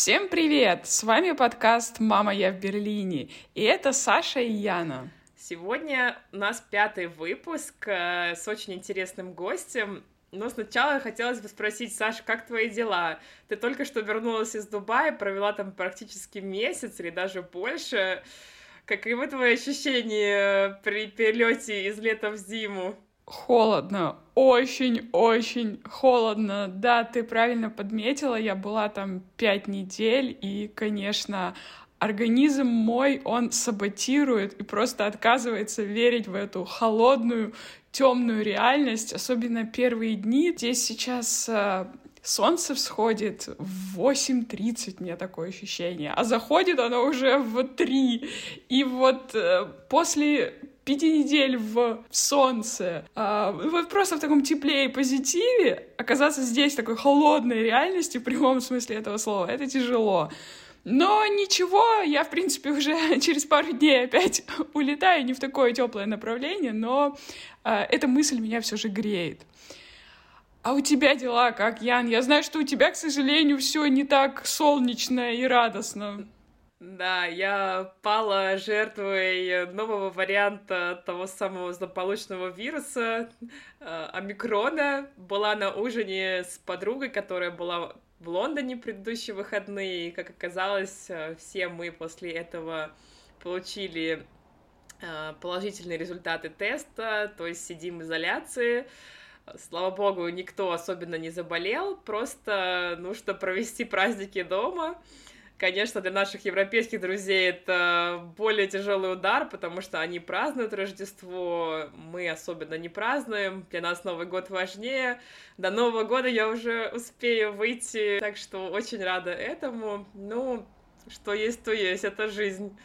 Всем привет! С вами подкаст «Мама, я в Берлине» и это Саша и Яна. Сегодня у нас пятый выпуск э, с очень интересным гостем. Но сначала хотелось бы спросить, Саша, как твои дела? Ты только что вернулась из Дубая, провела там практически месяц или даже больше. Каковы твои ощущения при перелете из лета в зиму? Холодно, очень-очень холодно. Да, ты правильно подметила, я была там пять недель, и, конечно, организм мой, он саботирует и просто отказывается верить в эту холодную, темную реальность, особенно первые дни. Здесь сейчас э, солнце всходит в 8.30, мне такое ощущение, а заходит оно уже в 3. И вот э, после пяти недель в, в солнце, а, вот просто в таком тепле и позитиве, оказаться здесь в такой холодной реальности, в прямом смысле этого слова, это тяжело. Но ничего, я, в принципе, уже через пару дней опять улетаю не в такое теплое направление, но э, эта мысль меня все же греет. А у тебя дела как, Ян? Я знаю, что у тебя, к сожалению, все не так солнечно и радостно. Да, я пала жертвой нового варианта того самого злополучного вируса, э, омикрона. Была на ужине с подругой, которая была в Лондоне предыдущие выходные, и, как оказалось, э, все мы после этого получили э, положительные результаты теста, то есть сидим в изоляции. Слава богу, никто особенно не заболел, просто нужно провести праздники дома. Конечно, для наших европейских друзей это более тяжелый удар, потому что они празднуют Рождество, мы особенно не празднуем, для нас Новый год важнее. До Нового года я уже успею выйти, так что очень рада этому. Ну, что есть, то есть, это жизнь.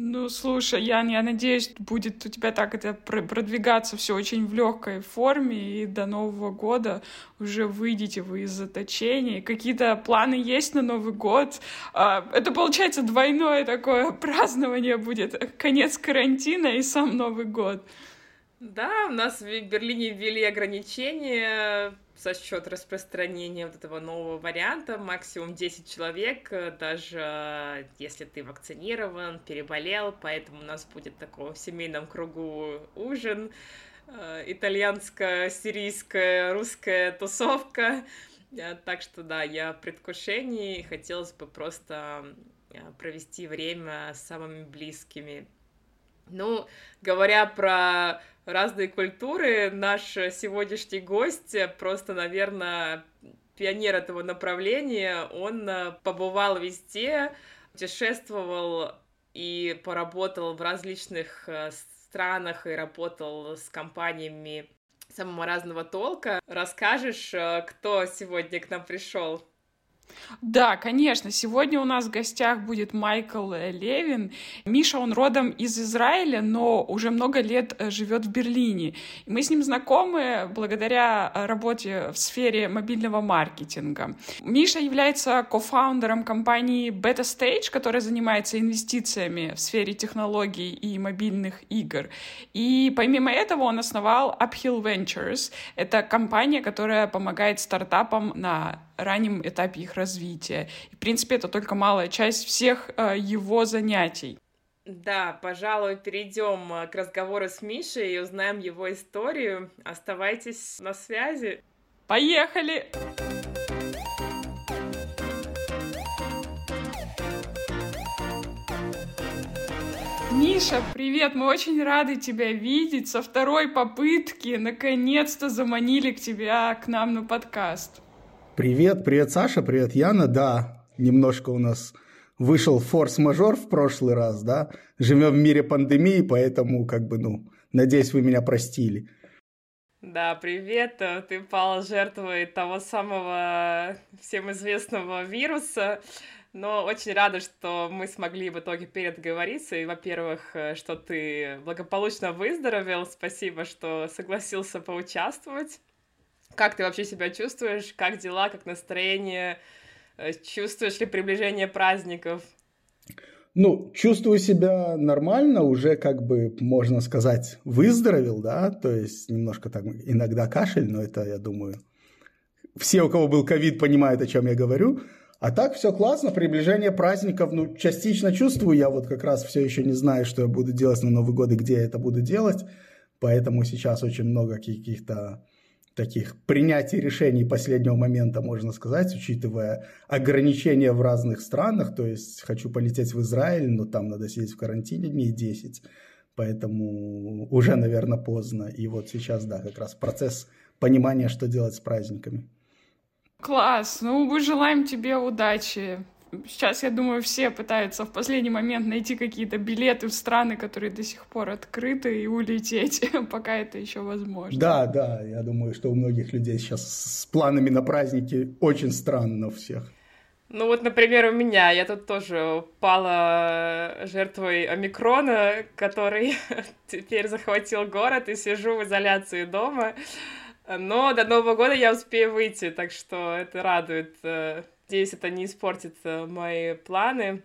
Ну, слушай, Ян, я надеюсь, будет у тебя так это продвигаться все очень в легкой форме, и до Нового года уже выйдете вы из заточения. Какие-то планы есть на Новый год? А, это, получается, двойное такое празднование будет. Конец карантина и сам Новый год. Да, у нас в Берлине ввели ограничения за счет распространения вот этого нового варианта, максимум 10 человек, э, даже э, если ты вакцинирован, переболел, поэтому у нас будет такого в семейном кругу ужин, э, итальянская, сирийская, русская тусовка, так что да, я в предвкушении, хотелось бы просто провести время с самыми близкими. Ну, говоря про разные культуры. Наш сегодняшний гость просто, наверное, пионер этого направления. Он э, побывал везде, путешествовал и поработал в различных э, странах и работал с компаниями самого разного толка. Расскажешь, э, кто сегодня к нам пришел? Да, конечно. Сегодня у нас в гостях будет Майкл э, Левин. Миша, он родом из Израиля, но уже много лет э, живет в Берлине. Мы с ним знакомы благодаря работе в сфере мобильного маркетинга. Миша является кофаундером компании Beta Stage, которая занимается инвестициями в сфере технологий и мобильных игр. И помимо этого он основал Uphill Ventures. Это компания, которая помогает стартапам на раннем этапе их развития. И, в принципе, это только малая часть всех э, его занятий. Да, пожалуй, перейдем э, к разговору с Мишей и узнаем его историю. Оставайтесь на связи. Поехали! Миша, привет! Мы очень рады тебя видеть. Со второй попытки наконец-то заманили к тебя к нам на подкаст. Привет, привет, Саша, привет, Яна. Да, немножко у нас вышел форс-мажор в прошлый раз, да. Живем в мире пандемии, поэтому, как бы, ну, надеюсь, вы меня простили. Да, привет. Ты пал жертвой того самого всем известного вируса. Но очень рада, что мы смогли в итоге передоговориться. И, во-первых, что ты благополучно выздоровел. Спасибо, что согласился поучаствовать. Как ты вообще себя чувствуешь? Как дела, как настроение? Э, чувствуешь ли приближение праздников? Ну, чувствую себя нормально, уже как бы, можно сказать, выздоровел, да, то есть немножко так иногда кашель, но это, я думаю, все, у кого был ковид, понимают, о чем я говорю. А так все классно, приближение праздников, ну, частично чувствую, я вот как раз все еще не знаю, что я буду делать на Новый год и где я это буду делать, поэтому сейчас очень много каких-то таких принятий решений последнего момента, можно сказать, учитывая ограничения в разных странах, то есть хочу полететь в Израиль, но там надо сидеть в карантине дней 10, поэтому уже, наверное, поздно, и вот сейчас, да, как раз процесс понимания, что делать с праздниками. Класс! Ну, мы желаем тебе удачи. Сейчас, я думаю, все пытаются в последний момент найти какие-то билеты в страны, которые до сих пор открыты, и улететь, пока это еще возможно. Да, да, я думаю, что у многих людей сейчас с планами на праздники очень странно у всех. Ну вот, например, у меня, я тут тоже пала жертвой омикрона, который теперь захватил город, и сижу в изоляции дома. Но до Нового года я успею выйти, так что это радует. Надеюсь, это не испортит э, мои планы.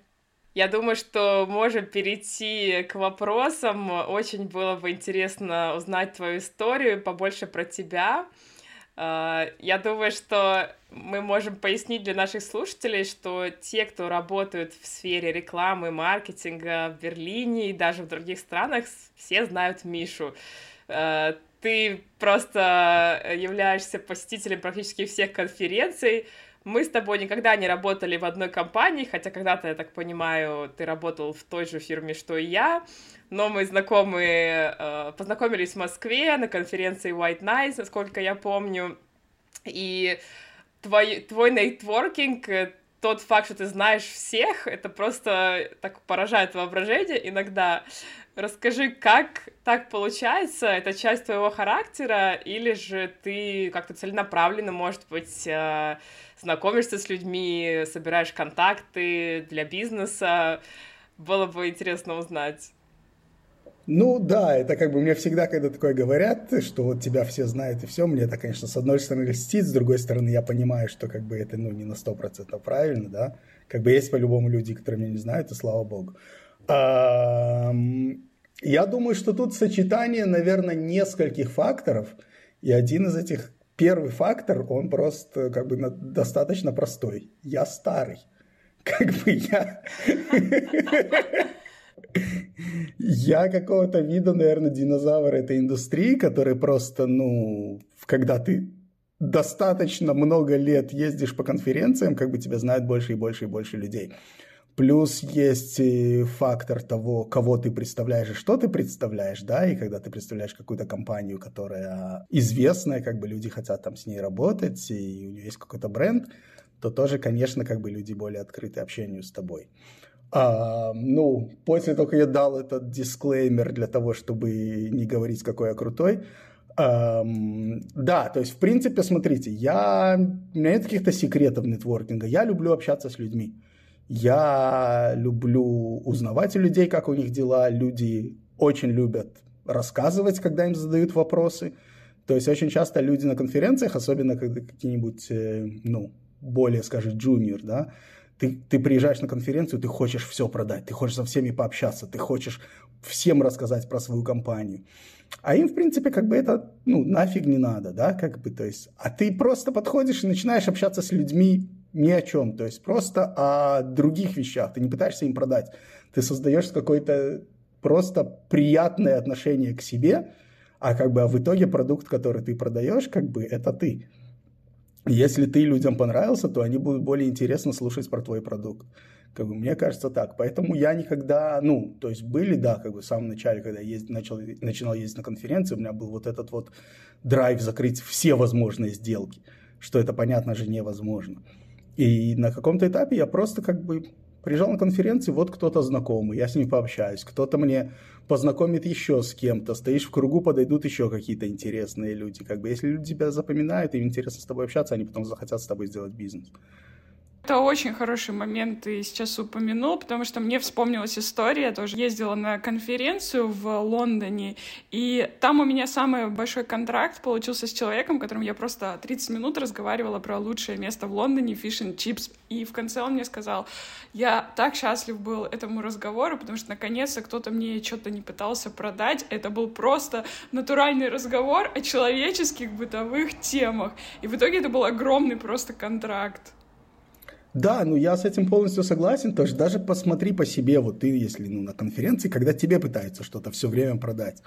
Я думаю, что можем перейти к вопросам. Очень было бы интересно узнать твою историю, побольше про тебя. Э, я думаю, что мы можем пояснить для наших слушателей, что те, кто работают в сфере рекламы, маркетинга в Берлине и даже в других странах, все знают Мишу. Э, ты просто являешься посетителем практически всех конференций. Мы с тобой никогда не работали в одной компании, хотя когда-то, я так понимаю, ты работал в той же фирме, что и я, но мы знакомы, э, познакомились в Москве на конференции White Nights, насколько я помню, и твой, твой нетворкинг, э, тот факт, что ты знаешь всех, это просто так поражает воображение иногда. Расскажи, как так получается? Это часть твоего характера, или же ты как-то целенаправленно, может быть, э, знакомишься с людьми, собираешь контакты для бизнеса? Было бы интересно узнать. Ну да, это как бы мне всегда, когда такое говорят, что вот тебя все знают и все, мне это, конечно, с одной стороны льстит, с другой стороны я понимаю, что как бы это ну не на сто процентов правильно, да. Как бы есть по-любому люди, которые меня не знают, и слава богу. Я думаю, что тут сочетание, наверное, нескольких факторов. И один из этих, первый фактор, он просто как бы достаточно простой. Я старый. Как бы я... Я какого-то вида, наверное, динозавр этой индустрии, который просто, ну, когда ты достаточно много лет ездишь по конференциям, как бы тебя знают больше и больше и больше людей. Плюс есть фактор того, кого ты представляешь и что ты представляешь, да, и когда ты представляешь какую-то компанию, которая известная, как бы люди хотят там с ней работать, и у нее есть какой-то бренд, то тоже, конечно, как бы люди более открыты общению с тобой. А, ну, после того, как я дал этот дисклеймер для того, чтобы не говорить, какой я крутой, Um, да, то есть, в принципе, смотрите, я, у меня нет каких-то секретов нетворкинга, я люблю общаться с людьми. Я люблю узнавать у людей, как у них дела. Люди очень любят рассказывать, когда им задают вопросы. То есть очень часто люди на конференциях, особенно когда какие-нибудь, э, ну, более, скажем, джуниор, да, ты, ты приезжаешь на конференцию, ты хочешь все продать, ты хочешь со всеми пообщаться, ты хочешь всем рассказать про свою компанию. А им, в принципе, как бы это, ну, нафиг не надо, да, как бы, то есть, а ты просто подходишь и начинаешь общаться с людьми ни о чем, то есть просто о других вещах, ты не пытаешься им продать, ты создаешь какое-то просто приятное отношение к себе, а как бы а в итоге продукт, который ты продаешь, как бы это ты. Если ты людям понравился, то они будут более интересно слушать про твой продукт. Как бы, мне кажется так. Поэтому я никогда, ну, то есть были, да, как бы в самом начале, когда я ездил, начал, начинал ездить на конференции, у меня был вот этот вот драйв закрыть все возможные сделки, что это, понятно же, невозможно. И на каком-то этапе я просто как бы приезжал на конференцию, вот кто-то знакомый, я с ним пообщаюсь, кто-то мне познакомит еще с кем-то, стоишь в кругу, подойдут еще какие-то интересные люди. Как бы если люди тебя запоминают, им интересно с тобой общаться, они потом захотят с тобой сделать бизнес. Это очень хороший момент ты сейчас упомянул, потому что мне вспомнилась история. Я тоже ездила на конференцию в Лондоне, и там у меня самый большой контракт получился с человеком, которым я просто 30 минут разговаривала про лучшее место в Лондоне, Fish and Chips. И в конце он мне сказал, я так счастлив был этому разговору, потому что наконец-то кто-то мне что-то не пытался продать. Это был просто натуральный разговор о человеческих бытовых темах. И в итоге это был огромный просто контракт. Да, ну я с этим полностью согласен. То есть даже посмотри по себе, вот ты, если ну, на конференции, когда тебе пытаются что-то все время продать,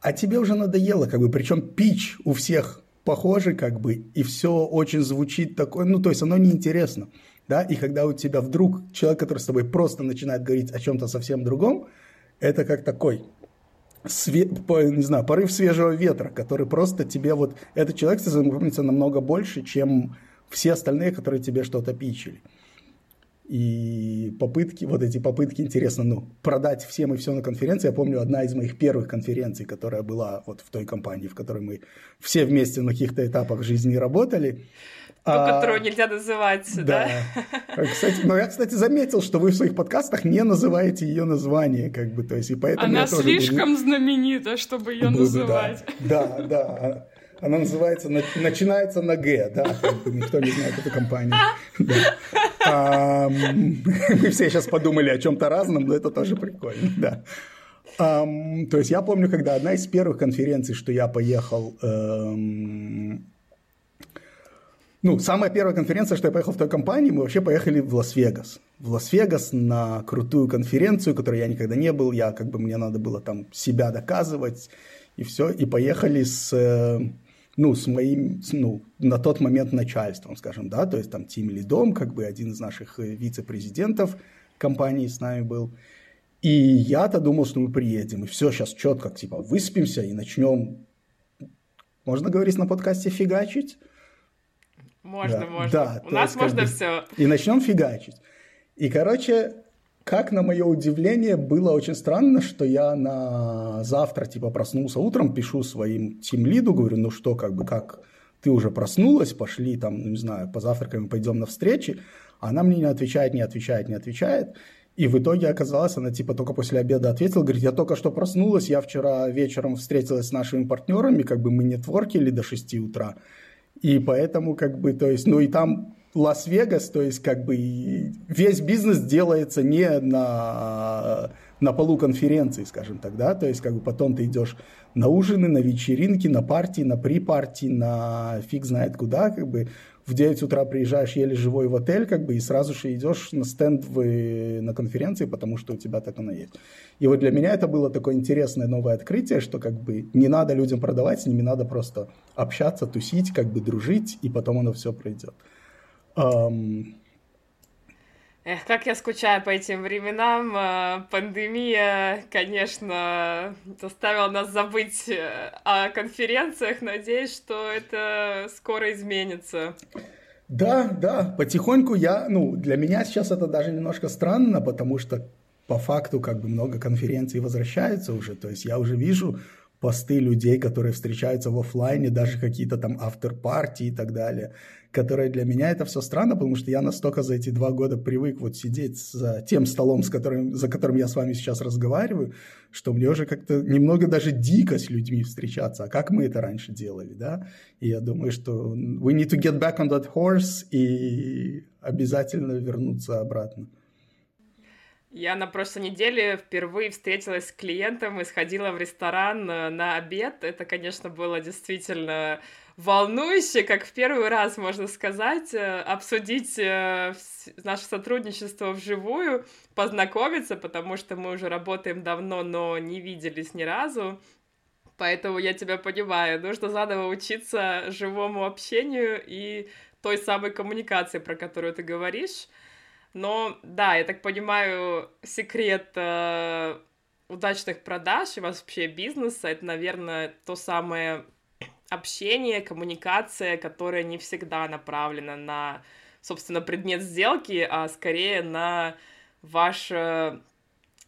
а тебе уже надоело, как бы, причем пич у всех похожий, как бы, и все очень звучит такое, ну, то есть оно неинтересно, да, и когда у тебя вдруг человек, который с тобой просто начинает говорить о чем-то совсем другом, это как такой, све- по, не знаю, порыв свежего ветра, который просто тебе вот, этот человек запомнится намного больше, чем все остальные, которые тебе что-то пичили. И попытки, вот эти попытки, интересно, ну, продать всем и все на конференции. Я помню, одна из моих первых конференций, которая была вот в той компании, в которой мы все вместе на каких-то этапах жизни работали. Ту, а, которую нельзя называть, да? да? Кстати, но я, кстати, заметил, что вы в своих подкастах не называете ее название, как бы, то есть, и поэтому Она слишком буду... знаменита, чтобы ее буду, называть. Да, да, да. Она называется, начинается на Г, да, никто не знает эту компанию. Мы все сейчас подумали о чем-то разном, но это тоже прикольно, да. То есть я помню, когда одна из первых конференций, что я поехал, эм, ну, самая первая конференция, что я поехал в той компании, мы вообще поехали в Лас-Вегас. В Лас-Вегас на крутую конференцию, которой я никогда не был, я как бы, мне надо было там себя доказывать, и все, и поехали с... Э, ну, с моим, ну, на тот момент начальством, скажем, да, то есть там Тим Лидом, как бы один из наших э, вице-президентов компании с нами был. И я-то думал, что мы приедем, и все, сейчас четко, типа, выспимся и начнем, можно говорить на подкасте, фигачить? Можно, да. можно. Да, У нас есть, можно бы, все. И начнем фигачить. И, короче, как, на мое удивление, было очень странно, что я на завтра, типа, проснулся утром, пишу своим тимлиду, говорю, ну что, как бы, как ты уже проснулась, пошли там, ну, не знаю, позавтракаем, пойдем на встречи. Она мне не отвечает, не отвечает, не отвечает. И в итоге оказалось, она типа только после обеда ответила, говорит, я только что проснулась, я вчера вечером встретилась с нашими партнерами, как бы мы не творкили до 6 утра. И поэтому, как бы, то есть, ну и там Лас-Вегас, то есть как бы весь бизнес делается не на, на полу конференции, скажем так, да, то есть как бы потом ты идешь на ужины, на вечеринки, на партии, на при-партии, на фиг знает куда, как бы в 9 утра приезжаешь еле живой в отель, как бы, и сразу же идешь на стенд в, на конференции, потому что у тебя так оно есть. И вот для меня это было такое интересное новое открытие, что как бы не надо людям продавать, с ними надо просто общаться, тусить, как бы дружить, и потом оно все пройдет. Um... Эх, как я скучаю по этим временам. Э, пандемия, конечно, заставила нас забыть э, о конференциях. Надеюсь, что это скоро изменится. Да, да, потихоньку я, ну, для меня сейчас это даже немножко странно, потому что по факту как бы много конференций возвращаются уже, то есть я уже вижу посты людей, которые встречаются в офлайне, даже какие-то там автор-партии и так далее которая для меня это все странно, потому что я настолько за эти два года привык вот сидеть за тем столом, с которым, за которым я с вами сейчас разговариваю, что мне уже как-то немного даже дико с людьми встречаться. А как мы это раньше делали, да? И я думаю, что we need to get back on that horse и обязательно вернуться обратно. Я на прошлой неделе впервые встретилась с клиентом и сходила в ресторан э, на обед. Это, конечно, было действительно волнующе, как в первый раз, можно сказать, э, обсудить э, наше сотрудничество вживую, познакомиться, потому что мы уже работаем давно, но не виделись ни разу. Поэтому я тебя понимаю, нужно заново учиться живому общению и той самой коммуникации, про которую ты говоришь. Но да, я так понимаю, секрет э, удачных продаж и вообще бизнеса это, наверное, то самое общение, коммуникация, которая не всегда направлена на, собственно, предмет сделки, а скорее на ваше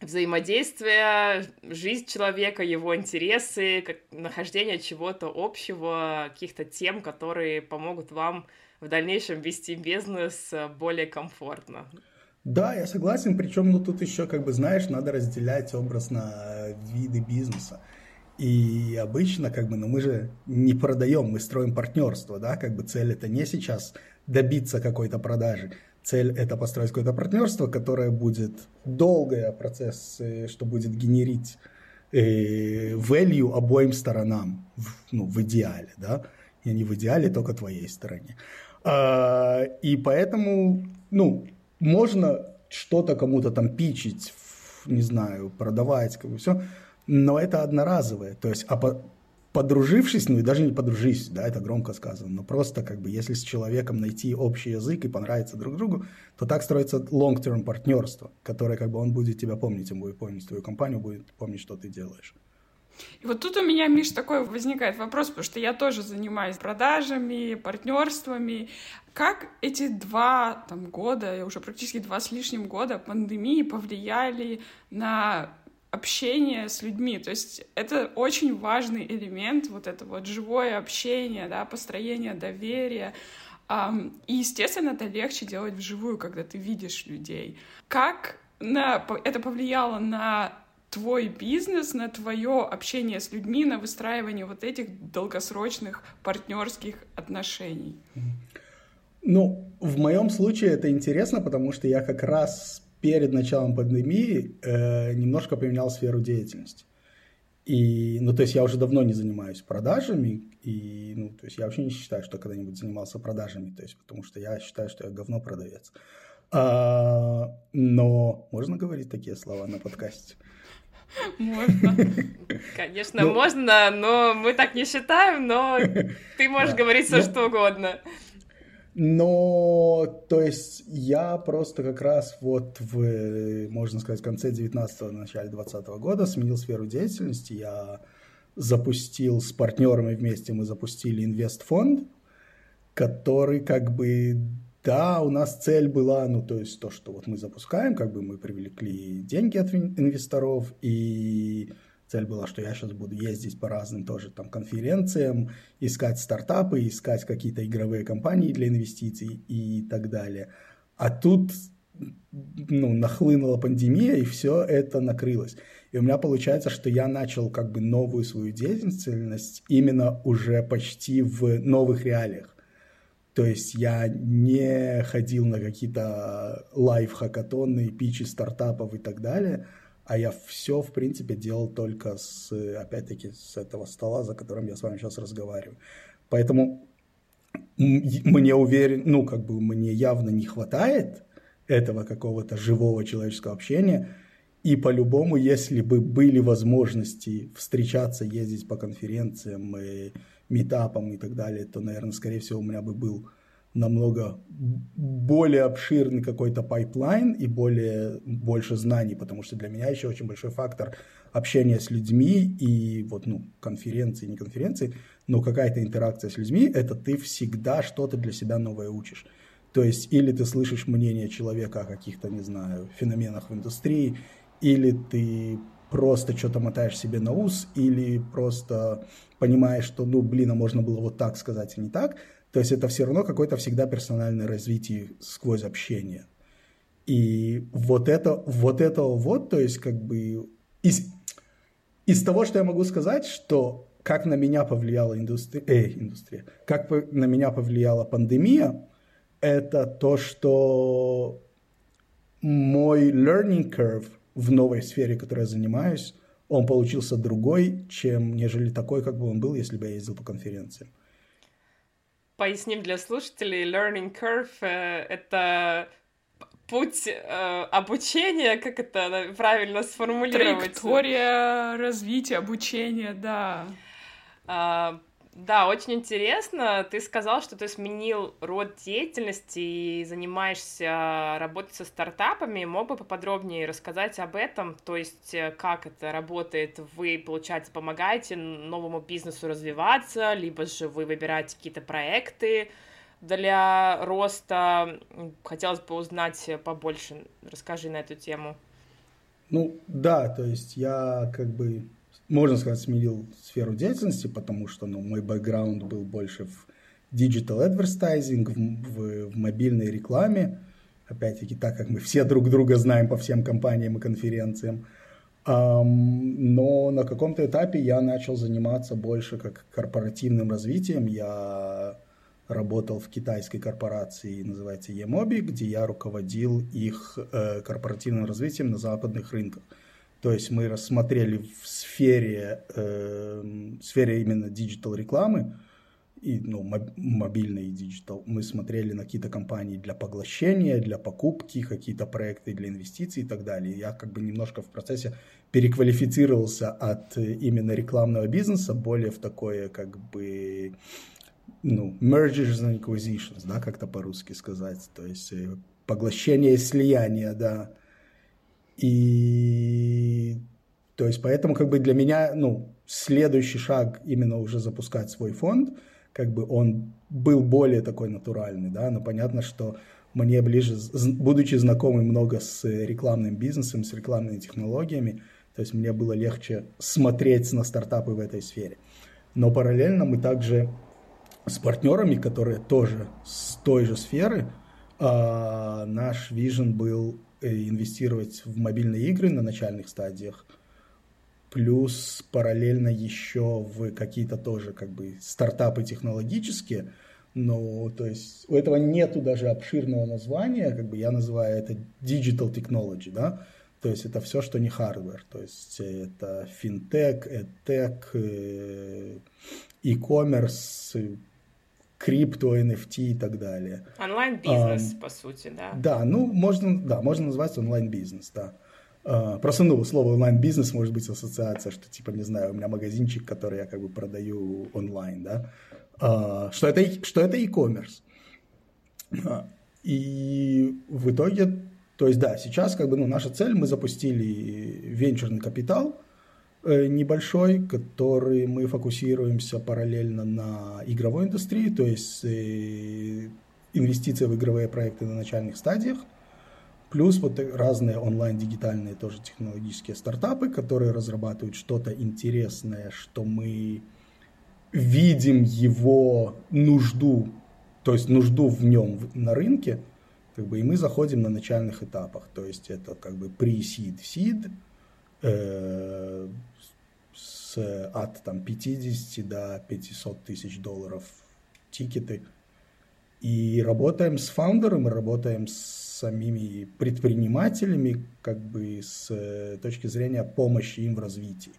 взаимодействие, жизнь человека, его интересы, как нахождение чего-то общего, каких-то тем, которые помогут вам в дальнейшем вести бизнес более комфортно. Да, я согласен, причем ну, тут еще, как бы, знаешь, надо разделять образ на виды бизнеса. И обычно, как бы, ну мы же не продаем, мы строим партнерство, да, как бы цель это не сейчас добиться какой-то продажи, цель это построить какое-то партнерство, которое будет долгое процесс, э, что будет генерить э, value обоим сторонам, ну, в идеале, да, и не в идеале только твоей стороне. А, и поэтому, ну, можно что-то кому-то там пичить, не знаю, продавать, как бы все, но это одноразовое. То есть, а по, подружившись, ну и даже не подружись, да, это громко сказано, но просто как бы если с человеком найти общий язык и понравиться друг другу, то так строится long-term партнерство, которое как бы он будет тебя помнить, он будет помнить твою компанию, будет помнить, что ты делаешь. И вот тут у меня, Миш, такой возникает вопрос, потому что я тоже занимаюсь продажами, партнерствами. Как эти два там, года, уже практически два с лишним года пандемии повлияли на общение с людьми. То есть это очень важный элемент, вот это вот живое общение, да, построение доверия. И, естественно, это легче делать вживую, когда ты видишь людей. Как на, это повлияло на твой бизнес, на твое общение с людьми, на выстраивание вот этих долгосрочных партнерских отношений? Ну, в моем случае это интересно, потому что я как раз перед началом пандемии э, немножко поменял сферу деятельности. И, ну, то есть я уже давно не занимаюсь продажами, и, ну, то есть я вообще не считаю, что когда-нибудь занимался продажами, то есть потому что я считаю, что я говно продавец. А, но можно говорить такие слова на подкасте? Можно. Конечно, ну, можно, но мы так не считаем, но ты можешь да. говорить все, ну, что угодно. Но, то есть, я просто как раз вот в, можно сказать, в конце 19-го, начале 20 -го года сменил сферу деятельности. Я запустил с партнерами вместе, мы запустили инвестфонд, который как бы, да, у нас цель была, ну, то есть то, что вот мы запускаем, как бы мы привлекли деньги от инвесторов, и Цель была, что я сейчас буду ездить по разным тоже там конференциям, искать стартапы, искать какие-то игровые компании для инвестиций и так далее. А тут ну, нахлынула пандемия, и все это накрылось. И у меня получается, что я начал как бы новую свою деятельность именно уже почти в новых реалиях. То есть я не ходил на какие-то лайв-хакатоны, пичи стартапов и так далее – а я все, в принципе, делал только с, опять-таки, с этого стола, за которым я с вами сейчас разговариваю. Поэтому мне уверен, ну, как бы мне явно не хватает этого какого-то живого человеческого общения, и по-любому, если бы были возможности встречаться, ездить по конференциям, и meetup ам и так далее, то, наверное, скорее всего, у меня бы был намного более обширный какой-то pipeline и более, больше знаний, потому что для меня еще очень большой фактор общения с людьми и вот, ну, конференции, не конференции, но какая-то интеракция с людьми, это ты всегда что-то для себя новое учишь. То есть или ты слышишь мнение человека о каких-то, не знаю, феноменах в индустрии, или ты просто что-то мотаешь себе на ус, или просто понимаешь, что, ну, блин, а можно было вот так сказать, а не так – то есть это все равно какое-то всегда персональное развитие сквозь общение. И вот это вот, это вот то есть как бы из, из того, что я могу сказать, что как на меня повлияла индустрия, э, индустрия, как на меня повлияла пандемия, это то, что мой learning curve в новой сфере, которой я занимаюсь, он получился другой, чем нежели такой, как бы он был, если бы я ездил по конференциям поясним для слушателей, learning curve э, — это путь э, обучения, как это правильно сформулировать? Траектория развития, обучения, да. А, да, очень интересно. Ты сказал, что ты сменил род деятельности и занимаешься работой со стартапами. Мог бы поподробнее рассказать об этом? То есть, э, как это работает? Вы, получается, помогаете новому бизнесу развиваться, либо же вы выбираете какие-то проекты для роста? Хотелось бы узнать побольше. Расскажи на эту тему. Ну, да, то есть я как бы можно сказать, сменил сферу деятельности, потому что ну, мой бэкграунд был больше в digital advertising, в, в, в мобильной рекламе. Опять-таки, так как мы все друг друга знаем по всем компаниям и конференциям. Um, но на каком-то этапе я начал заниматься больше как корпоративным развитием. Я работал в китайской корпорации, называется Еmobi, где я руководил их э, корпоративным развитием на западных рынках. То есть мы рассмотрели в сфере, э, сфере именно digital рекламы и ну, мобильный digital. Мы смотрели на какие-то компании для поглощения, для покупки, какие-то проекты для инвестиций и так далее. Я как бы немножко в процессе переквалифицировался от именно рекламного бизнеса более в такое как бы ну, mergers and acquisitions, да, как-то по-русски сказать. То есть э, поглощение и слияние, да. И то есть поэтому как бы для меня, ну, следующий шаг именно уже запускать свой фонд – как бы он был более такой натуральный, да, но понятно, что мне ближе, будучи знакомым много с рекламным бизнесом, с рекламными технологиями, то есть мне было легче смотреть на стартапы в этой сфере. Но параллельно мы также с партнерами, которые тоже с той же сферы, а, наш вижен был э, инвестировать в мобильные игры на начальных стадиях – плюс параллельно еще в какие-то тоже как бы стартапы технологические, но то есть у этого нету даже обширного названия, как бы я называю это digital technology, да, то есть это все, что не hardware, то есть это финтех, edtech, э, e-commerce, крипто, NFT и так далее. Онлайн-бизнес, um, по сути, да? Да, ну, можно, да, можно назвать онлайн-бизнес, да. Uh, просто, ну, слово онлайн-бизнес может быть ассоциация, что, типа, не знаю, у меня магазинчик, который я как бы продаю онлайн, да, uh, что это, что это e-commerce. Uh, и в итоге, то есть, да, сейчас, как бы, ну, наша цель, мы запустили венчурный капитал э, небольшой, который мы фокусируемся параллельно на игровой индустрии, то есть э, инвестиции в игровые проекты на начальных стадиях – Плюс вот разные онлайн-дигитальные тоже технологические стартапы, которые разрабатывают что-то интересное, что мы видим его нужду, то есть нужду в нем на рынке, как бы, и мы заходим на начальных этапах. То есть это как бы pre-seed, seed, э, с, от там, 50 до 500 тысяч долларов тикеты. И работаем с фаундером, работаем с самими предпринимателями как бы с э, точки зрения помощи им в развитии.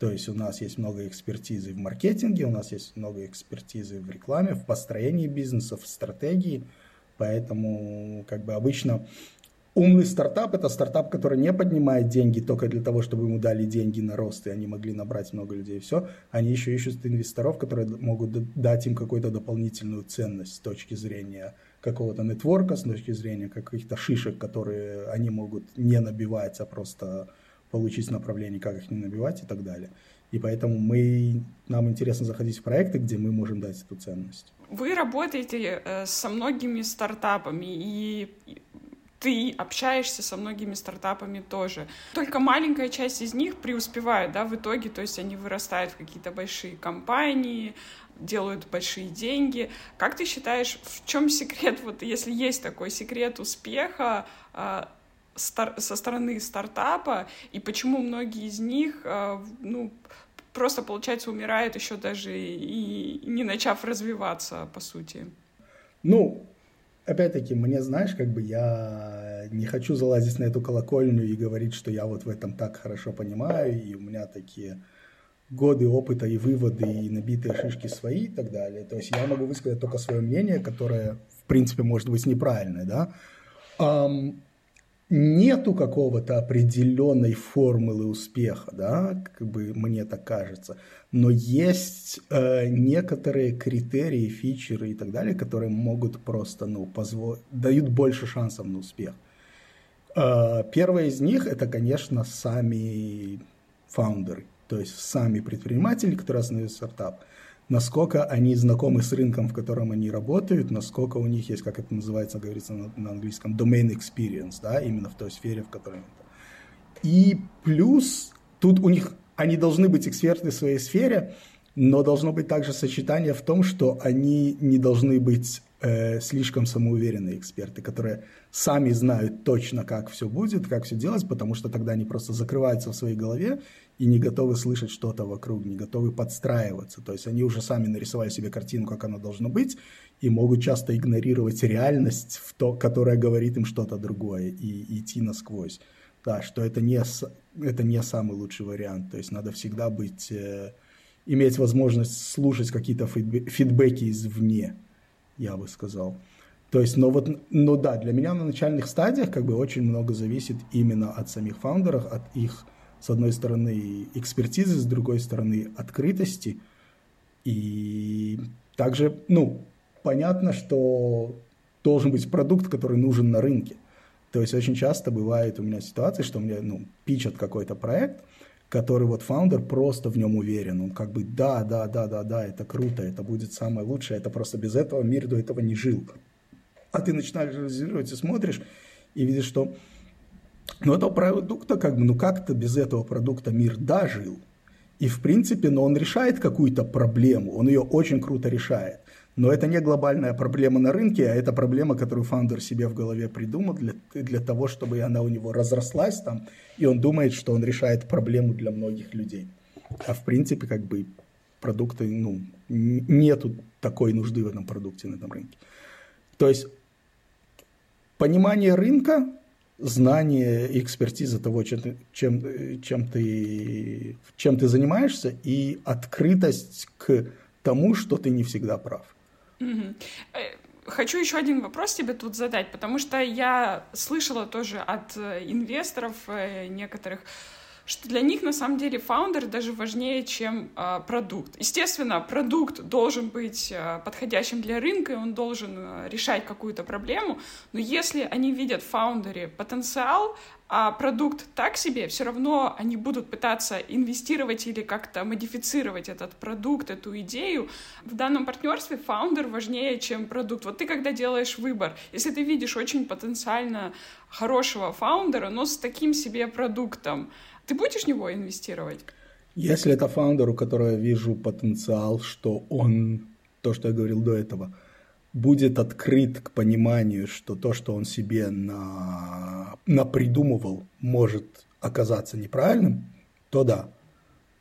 То есть у нас есть много экспертизы в маркетинге, у нас есть много экспертизы в рекламе, в построении бизнеса, в стратегии. Поэтому как бы обычно Умный стартап – это стартап, который не поднимает деньги только для того, чтобы ему дали деньги на рост, и они могли набрать много людей. Все. Они еще ищут инвесторов, которые могут дать им какую-то дополнительную ценность с точки зрения какого-то нетворка, с точки зрения каких-то шишек, которые они могут не набивать, а просто получить направление, как их не набивать и так далее. И поэтому мы, нам интересно заходить в проекты, где мы можем дать эту ценность. Вы работаете э, со многими стартапами, и ты общаешься со многими стартапами тоже. Только маленькая часть из них преуспевает, да, в итоге, то есть они вырастают в какие-то большие компании, делают большие деньги. Как ты считаешь, в чем секрет, вот если есть такой секрет успеха э, стар со стороны стартапа, и почему многие из них, э, ну, просто, получается, умирают еще даже и не начав развиваться, по сути? Ну, опять-таки, мне, знаешь, как бы я не хочу залазить на эту колокольню и говорить, что я вот в этом так хорошо понимаю, и у меня такие годы опыта и выводы, и набитые шишки свои и так далее. То есть я могу высказать только свое мнение, которое, в принципе, может быть неправильное, да. Um, нету какого-то определенной формулы успеха, да, как бы мне так кажется, но есть э, некоторые критерии, фичеры и так далее, которые могут просто, ну, позволить, дают больше шансов на успех. Э, первое из них это, конечно, сами фаундеры, то есть сами предприниматели, которые основывают стартап насколько они знакомы с рынком, в котором они работают, насколько у них есть, как это называется, говорится на, на английском, domain experience, да, именно в той сфере, в которой это. И плюс тут у них, они должны быть эксперты в своей сфере, но должно быть также сочетание в том, что они не должны быть э, слишком самоуверенные эксперты, которые сами знают точно, как все будет, как все делать, потому что тогда они просто закрываются в своей голове и не готовы слышать что-то вокруг, не готовы подстраиваться. То есть они уже сами нарисовали себе картину, как оно должно быть, и могут часто игнорировать реальность, в то, которая говорит им что-то другое, и идти насквозь. Да, что это не, это не самый лучший вариант. То есть надо всегда быть э, иметь возможность слушать какие-то фидбэки извне, я бы сказал. То есть, но вот, ну да, для меня на начальных стадиях как бы очень много зависит именно от самих фаундеров, от их, с одной стороны, экспертизы, с другой стороны, открытости. И также, ну, понятно, что должен быть продукт, который нужен на рынке. То есть очень часто бывает у меня ситуация, что мне ну, пичат какой-то проект, который вот фаундер просто в нем уверен. Он как бы да, да, да, да, да, это круто, это будет самое лучшее, это просто без этого мир до этого не жил. А ты начинаешь анализировать и смотришь, и видишь, что ну, этого продукта как бы, ну как-то без этого продукта мир дожил. И в принципе, но он решает какую-то проблему, он ее очень круто решает. Но это не глобальная проблема на рынке, а это проблема, которую фаундер себе в голове придумал для, для того, чтобы она у него разрослась там, и он думает, что он решает проблему для многих людей. А в принципе, как бы продукты, ну, нету такой нужды в этом продукте на этом рынке. То есть понимание рынка, знание и экспертиза того, чем чем, чем, ты, чем ты занимаешься, и открытость к тому, что ты не всегда прав. Угу. Хочу еще один вопрос тебе тут задать, потому что я слышала тоже от э, инвесторов э, некоторых, что для них на самом деле фаундер даже важнее, чем э, продукт. Естественно, продукт должен быть э, подходящим для рынка, и он должен э, решать какую-то проблему, но если они видят в фаундере потенциал, а продукт так себе, все равно они будут пытаться инвестировать или как-то модифицировать этот продукт, эту идею. В данном партнерстве founder важнее, чем продукт. Вот ты когда делаешь выбор, если ты видишь очень потенциально хорошего founder а, но с таким себе продуктом, ты будешь в него инвестировать? Если это founder, у которого я вижу потенциал, что он, то, что я говорил до этого, будет открыт к пониманию, что то, что он себе на, напридумывал, может оказаться неправильным, то да.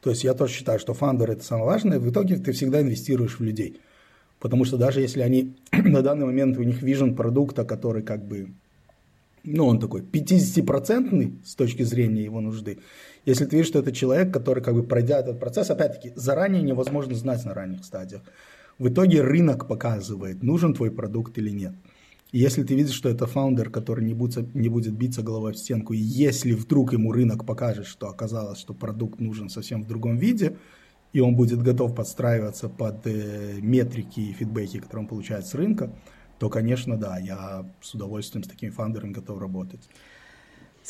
То есть я тоже считаю, что фаундер это самое важное. В итоге ты всегда инвестируешь в людей. Потому что даже если они на данный момент у них вижен продукта, который как бы ну, он такой 50-процентный с точки зрения его нужды. Если ты видишь, что это человек, который как бы пройдя этот процесс, опять-таки, заранее невозможно знать на ранних стадиях. В итоге рынок показывает, нужен твой продукт или нет. И если ты видишь, что это фаундер, который не будет, не будет биться головой в стенку, и если вдруг ему рынок покажет, что оказалось, что продукт нужен совсем в другом виде, и он будет готов подстраиваться под э, метрики и фидбэки, которые он получает с рынка, то, конечно, да, я с удовольствием с такими фаундерами готов работать.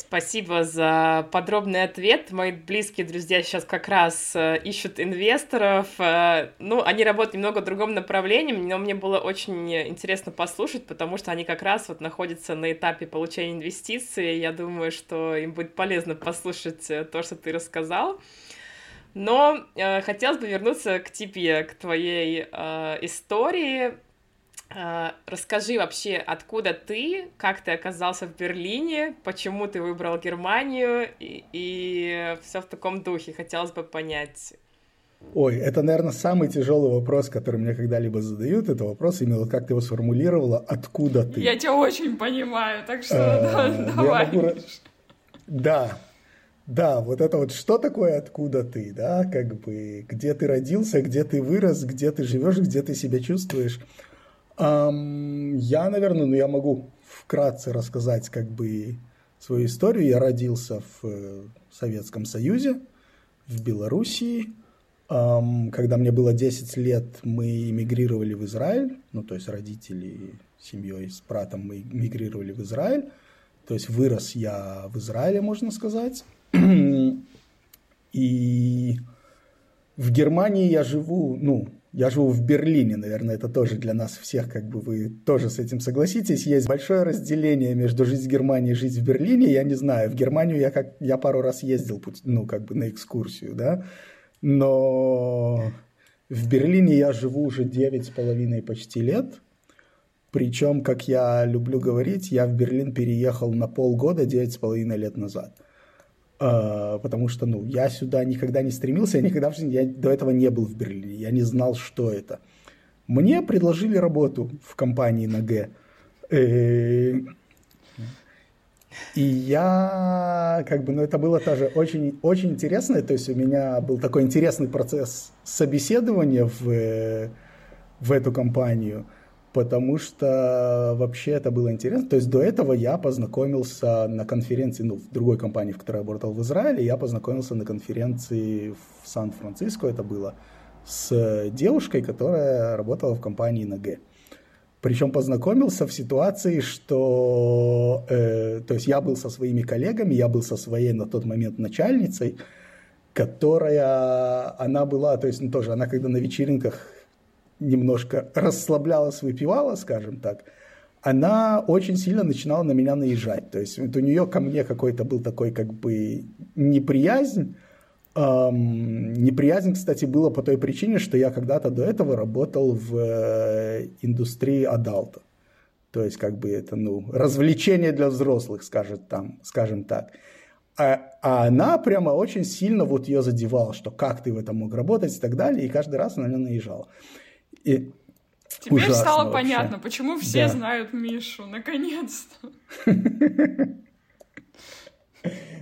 Спасибо за подробный ответ. Мои близкие друзья сейчас как раз э, ищут инвесторов. Э, ну, они работают немного в другом направлении, но мне было очень интересно послушать, потому что они как раз вот находятся на этапе получения инвестиций. Я думаю, что им будет полезно послушать э, то, что ты рассказал. Но э, хотелось бы вернуться к тебе, к твоей э, истории. А, расскажи вообще, откуда ты, как ты оказался в Берлине, почему ты выбрал Германию и, и все в таком духе. Хотелось бы понять. Ой, это, наверное, самый тяжелый вопрос, который мне когда-либо задают. Это вопрос именно, как ты его сформулировала, откуда ты. Я тебя очень понимаю, так что а, давай. Да, да, вот это вот что такое откуда ты, да, как бы где ты родился, где ты вырос, где ты живешь, где ты себя чувствуешь. Я, наверное, ну я могу вкратце рассказать как бы свою историю. Я родился в э, Советском Союзе, в Белоруссии. Когда мне было 10 лет, мы эмигрировали в Израиль. Ну, то есть родители семьей с братом мы эмигрировали в Израиль. То есть вырос я в Израиле, можно сказать. И в Германии я живу, ну, я живу в Берлине, наверное, это тоже для нас всех, как бы вы тоже с этим согласитесь. Есть большое разделение между жить в Германии и жить в Берлине. Я не знаю, в Германию я, как, я пару раз ездил, ну, как бы на экскурсию, да, но в Берлине я живу уже девять с половиной почти лет. Причем, как я люблю говорить, я в Берлин переехал на полгода девять с половиной лет назад – потому что, ну, я сюда никогда не стремился, я никогда в жизни, я до этого не был в Берлине, я не знал, что это. Мне предложили работу в компании на Г. Э, И я, как бы, ну, это было тоже очень, очень интересно. То есть у меня был такой интересный процесс собеседования в, в эту компанию, потому что вообще это было интересно. То есть до этого я познакомился на конференции, ну, в другой компании, в которой я работал в Израиле, я познакомился на конференции в Сан-Франциско, это было, с девушкой, которая работала в компании НГ. Причем познакомился в ситуации, что э, то есть я был со своими коллегами, я был со своей на тот момент начальницей, которая, она была, то есть ну, тоже, она когда на вечеринках немножко расслаблялась, выпивала, скажем так, она очень сильно начинала на меня наезжать. То есть вот у нее ко мне какой-то был такой как бы неприязнь, Эм, неприязнь, кстати, была по той причине, что я когда-то до этого работал в э, индустрии адалта. То есть, как бы это, ну, развлечение для взрослых, скажет там, скажем так. А, а она прямо очень сильно вот ее задевала, что как ты в этом мог работать и так далее, и каждый раз она на нее наезжала. И Теперь Ужасно стало вообще. понятно, почему все да. знают Мишу, наконец-то.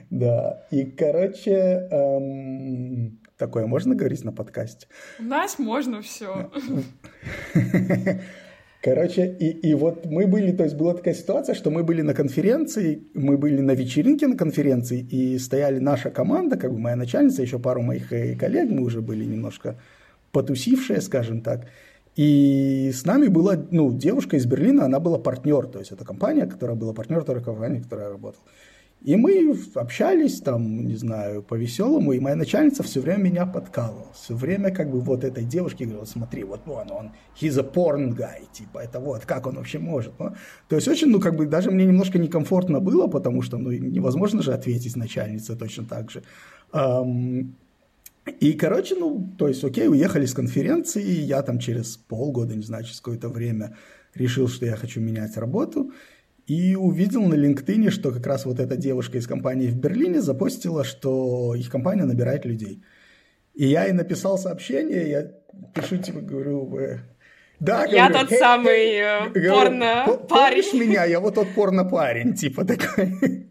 Да, и, короче, эм, такое можно говорить на подкасте? У нас можно все. Короче, и, и вот мы были, то есть была такая ситуация, что мы были на конференции, мы были на вечеринке на конференции, и стояли наша команда, как бы моя начальница, еще пару моих э, коллег, мы уже были немножко потусившие, скажем так. И с нами была, ну, девушка из Берлина, она была партнер, то есть это компания, которая была партнер той компании, которая работала. И мы общались там, не знаю, по-веселому, и моя начальница все время меня подкалывала. Все время как бы вот этой девушке говорила, смотри, вот он, он, he's a porn guy, типа, это вот, как он вообще может. Ну, то есть очень, ну, как бы даже мне немножко некомфортно было, потому что, ну, невозможно же ответить начальнице точно так же. И, короче, ну, то есть, окей, уехали с конференции, я там через полгода, не знаю, через какое-то время решил, что я хочу менять работу – и увидел на LinkedIn, что как раз вот эта девушка из компании в Берлине запостила, что их компания набирает людей. И я ей написал сообщение, я пишу, типа, говорю, да, я говорю, тот самый э, порно-парень. Помнишь меня? Я вот тот порно-парень, типа такой.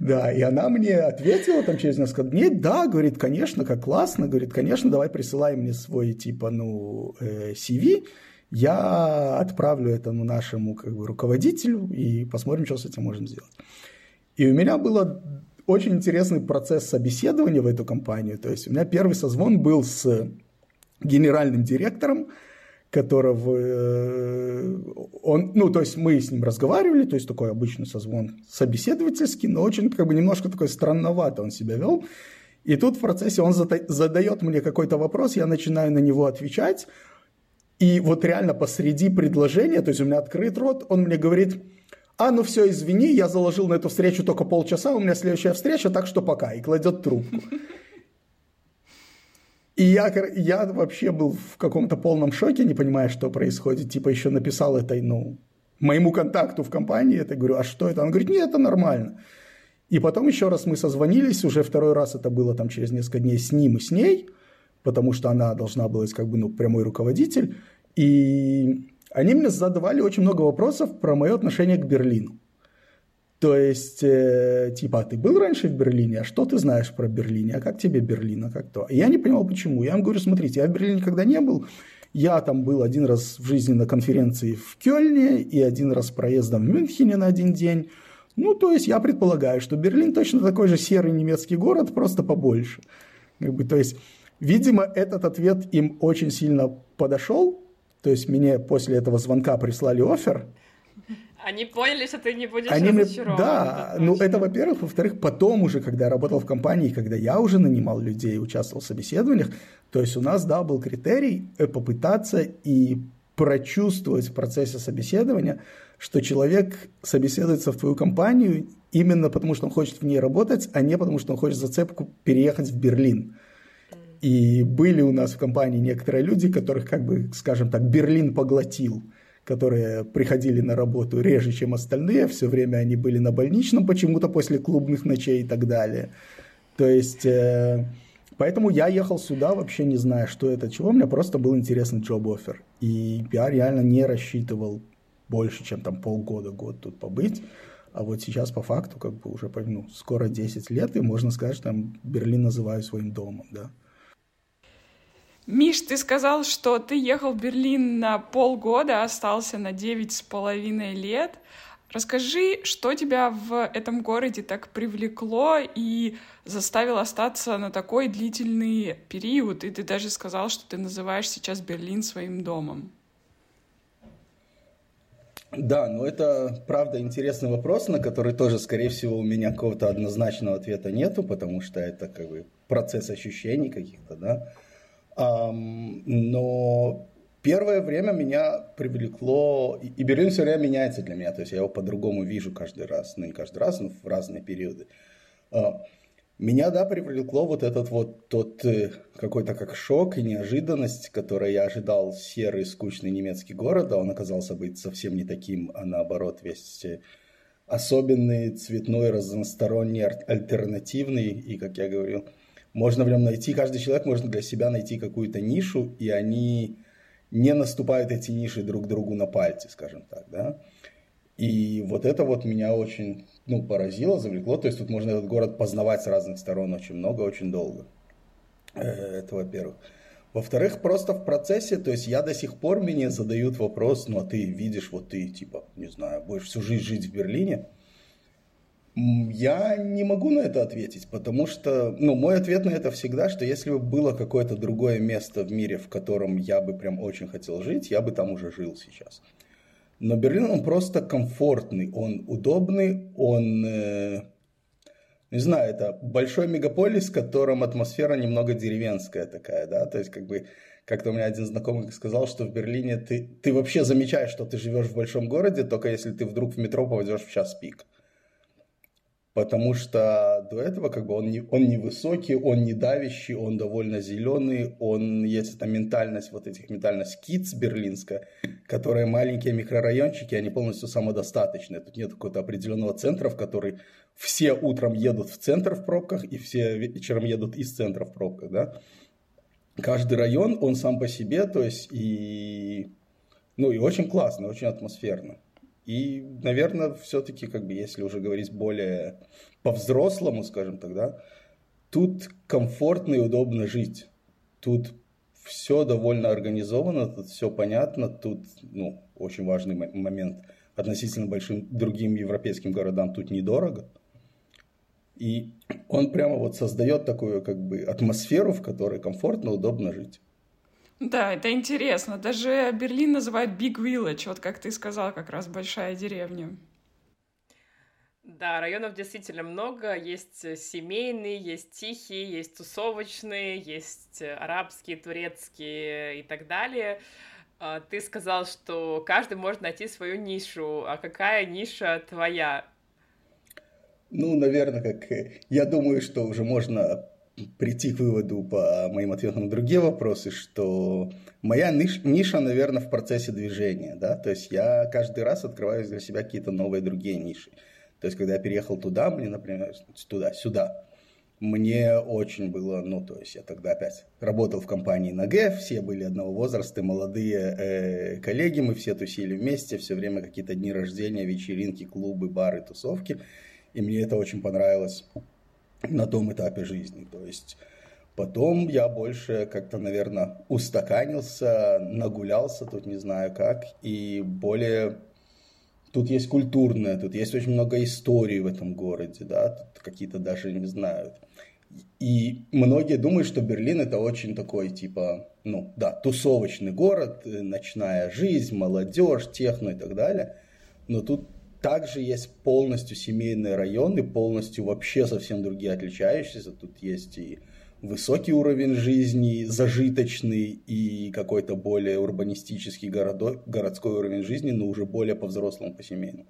Да, и она мне ответила там через несколько дней, да, говорит, конечно, как классно, говорит, конечно, давай присылай мне свой, типа, ну, э, CV, я отправлю этому нашему как бы, руководителю и посмотрим, что с этим можем сделать. И у меня был очень интересный процесс собеседования в эту компанию. То есть у меня первый созвон был с генеральным директором, которого э, он, ну, то есть мы с ним разговаривали, то есть такой обычный созвон собеседовательский, но очень как бы немножко такой странновато он себя вел. И тут в процессе он задает мне какой-то вопрос, я начинаю на него отвечать, и вот реально посреди предложения, то есть у меня открыт рот, он мне говорит, а, ну все, извини, я заложил на эту встречу только полчаса, у меня следующая встреча, так что пока, и кладет трубку. И я, я вообще был в каком-то полном шоке, не понимая, что происходит. Типа еще написал этой, ну, моему контакту в компании, это говорю, а что это? Он говорит, нет, это нормально. И потом еще раз мы созвонились, уже второй раз это было там через несколько дней с ним и с ней, потому что она должна была как бы, ну, прямой руководитель. И они мне задавали очень много вопросов про мое отношение к Берлину. То есть, э, типа, а ты был раньше в Берлине, а что ты знаешь про Берлин, а как тебе Берлин, а как то? Я не понимал, почему. Я им говорю, смотрите, я в Берлине никогда не был, я там был один раз в жизни на конференции в Кёльне и один раз проездом в Мюнхене на один день. Ну, то есть я предполагаю, что Берлин точно такой же серый немецкий город, просто побольше. Как бы, то есть, видимо, этот ответ им очень сильно подошел, то есть мне после этого звонка прислали офер. Они поняли, что ты не будешь Они разочарован. Да, ну это во-первых. Во-вторых, потом уже, когда я работал в компании, когда я уже нанимал людей, участвовал в собеседованиях, то есть у нас, да, был критерий э, попытаться и прочувствовать в процессе собеседования, что человек собеседуется в твою компанию именно потому, что он хочет в ней работать, а не потому, что он хочет зацепку переехать в Берлин. И были у нас в компании некоторые люди, которых, как бы, скажем так, Берлин поглотил, которые приходили на работу реже, чем остальные, все время они были на больничном почему-то после клубных ночей и так далее. То есть, э, поэтому я ехал сюда вообще не зная, что это, чего, меня просто был интересный джоб-оффер. И я реально не рассчитывал больше, чем там полгода, год тут побыть. А вот сейчас по факту, как бы уже ну, скоро 10 лет, и можно сказать, что там Берлин называю своим домом, да. Миш, ты сказал, что ты ехал в Берлин на полгода, остался на девять с половиной лет. Расскажи, что тебя в этом городе так привлекло и заставило остаться на такой длительный период? И ты даже сказал, что ты называешь сейчас Берлин своим домом. Да, ну это правда интересный вопрос, на который тоже, скорее всего, у меня какого-то однозначного ответа нету, потому что это как бы процесс ощущений каких-то, да. Но Первое время меня привлекло, и Берлин все время меняется для меня, то есть я его по-другому вижу каждый раз, ну не каждый раз, но в разные периоды. А, меня, да, привлекло вот этот вот тот э, какой-то как шок и неожиданность, который я ожидал серый, скучный немецкий город, а он оказался быть совсем не таким, а наоборот весь э, особенный, цветной, разносторонний, альтернативный, и, как я говорил, можно в нем найти, каждый человек может для себя найти какую-то нишу, и они не наступают эти ниши друг другу на пальцы, скажем так, да. И вот это вот меня очень, ну, поразило, завлекло. То есть тут можно этот город познавать с разных сторон очень много, очень долго. Э, это во-первых. Во-вторых, просто в процессе, то есть я до сих пор мне задают вопрос, ну а ты видишь, вот ты, типа, не знаю, будешь всю жизнь жить в Берлине, я не могу на это ответить, потому что, ну, мой ответ на это всегда, что если бы было какое-то другое место в мире, в котором я бы прям очень хотел жить, я бы там уже жил сейчас. Но Берлин, он просто комфортный, он удобный, он, э, не знаю, это большой мегаполис, в котором атмосфера немного деревенская такая, да, то есть как бы как-то у меня один знакомый сказал, что в Берлине ты, ты вообще замечаешь, что ты живешь в большом городе, только если ты вдруг в метро попадешь в час пик потому что до этого как бы он не, он не высокий, он не давящий, он довольно зеленый, он есть эта ментальность, вот этих ментальность киц берлинская, которые маленькие микрорайончики, они полностью самодостаточные. Тут нет какого-то определенного центра, в который все утром едут в центр в пробках и все вечером едут из центра в пробках, да. Каждый район, он сам по себе, то есть и, ну и очень классно, очень атмосферно. И, наверное, все-таки, как бы, если уже говорить более по-взрослому, скажем тогда, тут комфортно и удобно жить. Тут все довольно организовано, тут все понятно, тут, ну, очень важный момент относительно большим другим европейским городам тут недорого. И он прямо вот создает такую как бы атмосферу, в которой комфортно, удобно жить. Да, это интересно. Даже Берлин называют Big Village, вот как ты сказал, как раз большая деревня. Да, районов действительно много. Есть семейные, есть тихие, есть тусовочные, есть арабские, турецкие и так далее. А, ты сказал, что каждый может найти свою нишу. А какая ниша твоя? Ну, наверное, как я думаю, что уже можно прийти к выводу по моим ответам на другие вопросы, что моя ниша, наверное, в процессе движения, да, то есть я каждый раз открываю для себя какие-то новые другие ниши. То есть, когда я переехал туда, мне, например, туда, сюда, мне очень было, ну, то есть я тогда опять работал в компании НАГЭ, все были одного возраста, молодые э, коллеги, мы все тусили вместе, все время какие-то дни рождения, вечеринки, клубы, бары, тусовки, и мне это очень понравилось на том этапе жизни. То есть потом я больше как-то, наверное, устаканился, нагулялся, тут не знаю как, и более... Тут есть культурное, тут есть очень много историй в этом городе, да, тут какие-то даже, не знаю. И многие думают, что Берлин это очень такой, типа, ну, да, тусовочный город, ночная жизнь, молодежь, техно и так далее. Но тут также есть полностью семейные районы, полностью вообще совсем другие отличающиеся. Тут есть и высокий уровень жизни, зажиточный и какой-то более урбанистический городок, городской уровень жизни, но уже более по-взрослому, по-семейному.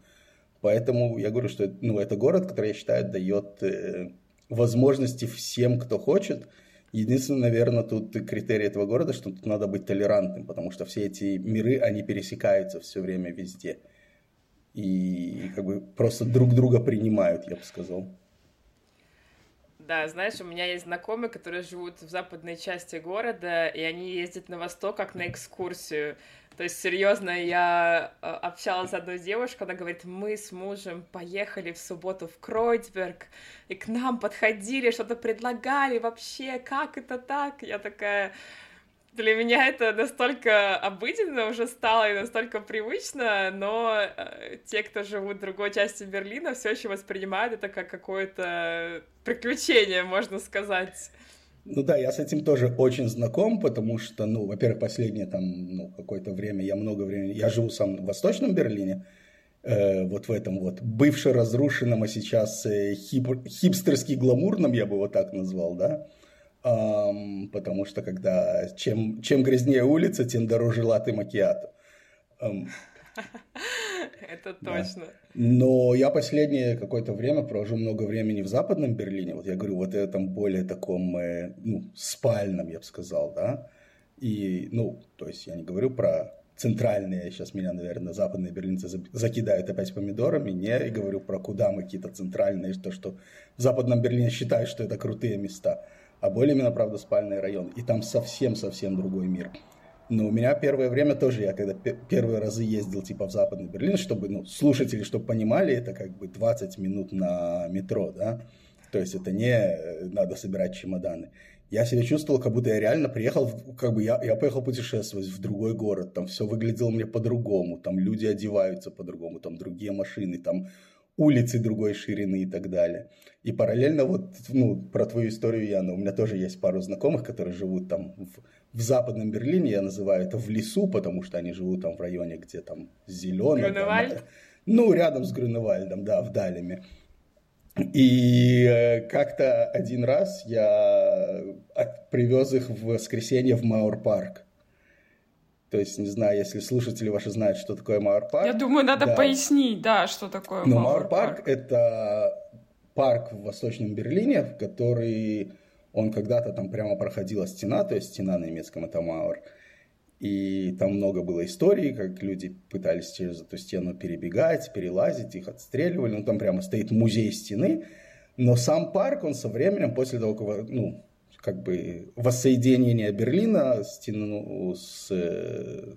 Поэтому я говорю, что ну, это город, который, я считаю, дает э, возможности всем, кто хочет. Единственное, наверное, тут критерий этого города, что тут надо быть толерантным, потому что все эти миры, они пересекаются все время везде и как бы просто друг друга принимают, я бы сказал. Да, знаешь, у меня есть знакомые, которые живут в западной части города, и они ездят на восток как на экскурсию. То есть, серьезно, я э, общалась с одной девушкой, она говорит, мы с мужем поехали в субботу в Кройцберг, и к нам подходили, что-то предлагали вообще, как это так? Я такая, для меня это настолько обыденно уже стало и настолько привычно, но э, те, кто живут в другой части Берлина, все еще воспринимают это как какое-то приключение, можно сказать. Ну да, я с этим тоже очень знаком, потому что, ну, во-первых, последнее там, ну, какое-то время, я много времени, я живу сам в Восточном Берлине, э, вот в этом вот бывше разрушенном, а сейчас э, хип, хипстерски гламурном, я бы его так назвал, да, Um, потому что когда чем, чем грязнее улица, тем дороже латы макиато. Um, Это точно. Да. Но я последнее какое-то время провожу много времени в западном Берлине. Вот я говорю, вот этом более таком, э, ну, спальном, я бы сказал, да. И, ну, то есть я не говорю про центральные, сейчас меня, наверное, западные берлинцы закидают опять помидорами, не и говорю про куда мы какие-то центральные, то, что в западном Берлине считают, что это крутые места а более именно, правда, спальный район. И там совсем-совсем другой мир. Но у меня первое время тоже, я когда первые разы ездил типа в Западный Берлин, чтобы, ну, слушатели, чтобы понимали, это как бы 20 минут на метро, да. То есть это не э, надо собирать чемоданы. Я себя чувствовал, как будто я реально приехал, как бы я, я поехал путешествовать в другой город, там все выглядело мне по-другому, там люди одеваются по-другому, там другие машины, там улицы другой ширины и так далее. И параллельно вот, ну, про твою историю, Яна, у меня тоже есть пару знакомых, которые живут там в, в западном Берлине, я называю это в лесу, потому что они живут там в районе, где там зеленый. Грюневальд? Там, ну, рядом с Грюневальдом, да, в Далеме. И э, как-то один раз я привез их в воскресенье в Мауэр-парк. То есть, не знаю, если слушатели ваши знают, что такое Мауэр-парк. Я думаю, надо да. пояснить, да, что такое ну, Мауэр-парк. это парк в Восточном Берлине, в который он когда-то там прямо проходила стена, то есть стена на немецком это Мауэр. И там много было историй, как люди пытались через эту стену перебегать, перелазить, их отстреливали. Ну, там прямо стоит музей стены. Но сам парк, он со временем, после того, как ну, как бы воссоединение Берлина, стену с,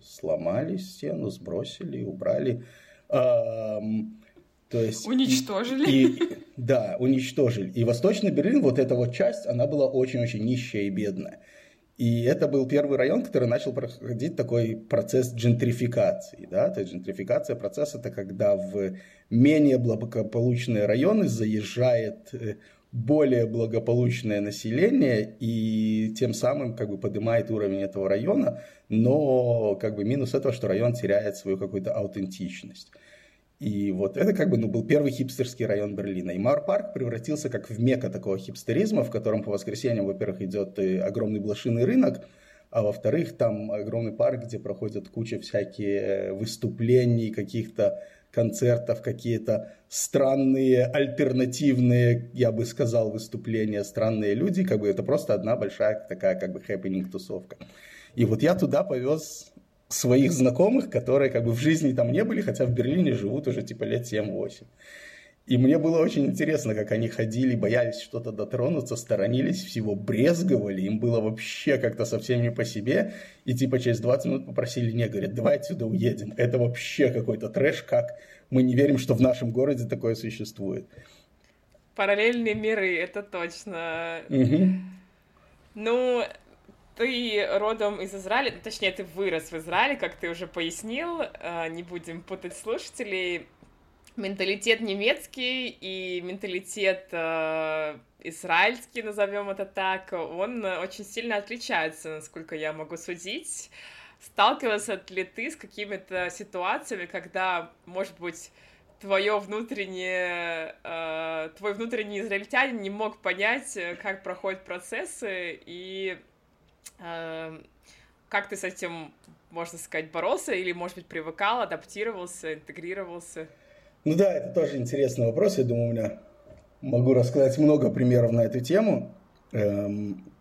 сломали стену, сбросили, убрали. Эм, то есть, уничтожили. И, да, уничтожили. И Восточный Берлин, вот эта вот часть, она была очень-очень нищая и бедная. И это был первый район, который начал проходить такой процесс джентрификации. Да? То есть джентрификация процесс это когда в менее благополучные районы заезжает э, более благополучное население и тем самым как бы поднимает уровень этого района, но как бы минус этого, что район теряет свою какую-то аутентичность. И вот это как бы ну, был первый хипстерский район Берлина. И Мауэр-парк превратился как в мека такого хипстеризма, в котором по воскресеньям, во-первых, идет э, огромный блошиный рынок, а во-вторых, там огромный парк, где проходят куча всякие э, выступлений, каких-то концертов, какие-то странные, альтернативные, я бы сказал, выступления, странные люди, как бы это просто одна большая такая как бы хэппининг-тусовка. И вот я туда повез своих знакомых, которые как бы в жизни там не были, хотя в Берлине живут уже типа лет 7-8. И мне было очень интересно, как они ходили, боялись что-то дотронуться, сторонились всего, брезговали, им было вообще как-то совсем не по себе. И типа через 20 минут попросили, не, говорят, давай отсюда уедем. Это вообще какой-то трэш, как мы не верим, что в нашем городе такое существует. Параллельные миры, это точно. Угу. Ну, ты родом из Израиля, точнее, ты вырос в Израиле, как ты уже пояснил, а, не будем путать слушателей менталитет немецкий и менталитет э, израильский, назовем это так, он очень сильно отличается, насколько я могу судить. Сталкивался ли ты с какими-то ситуациями, когда, может быть, твое внутреннее, э, твой внутренний израильтянин не мог понять, как проходят процессы, и э, как ты с этим, можно сказать, боролся, или, может быть, привыкал, адаптировался, интегрировался? Ну да, это тоже интересный вопрос. Я думаю, у меня могу рассказать много примеров на эту тему. Эм,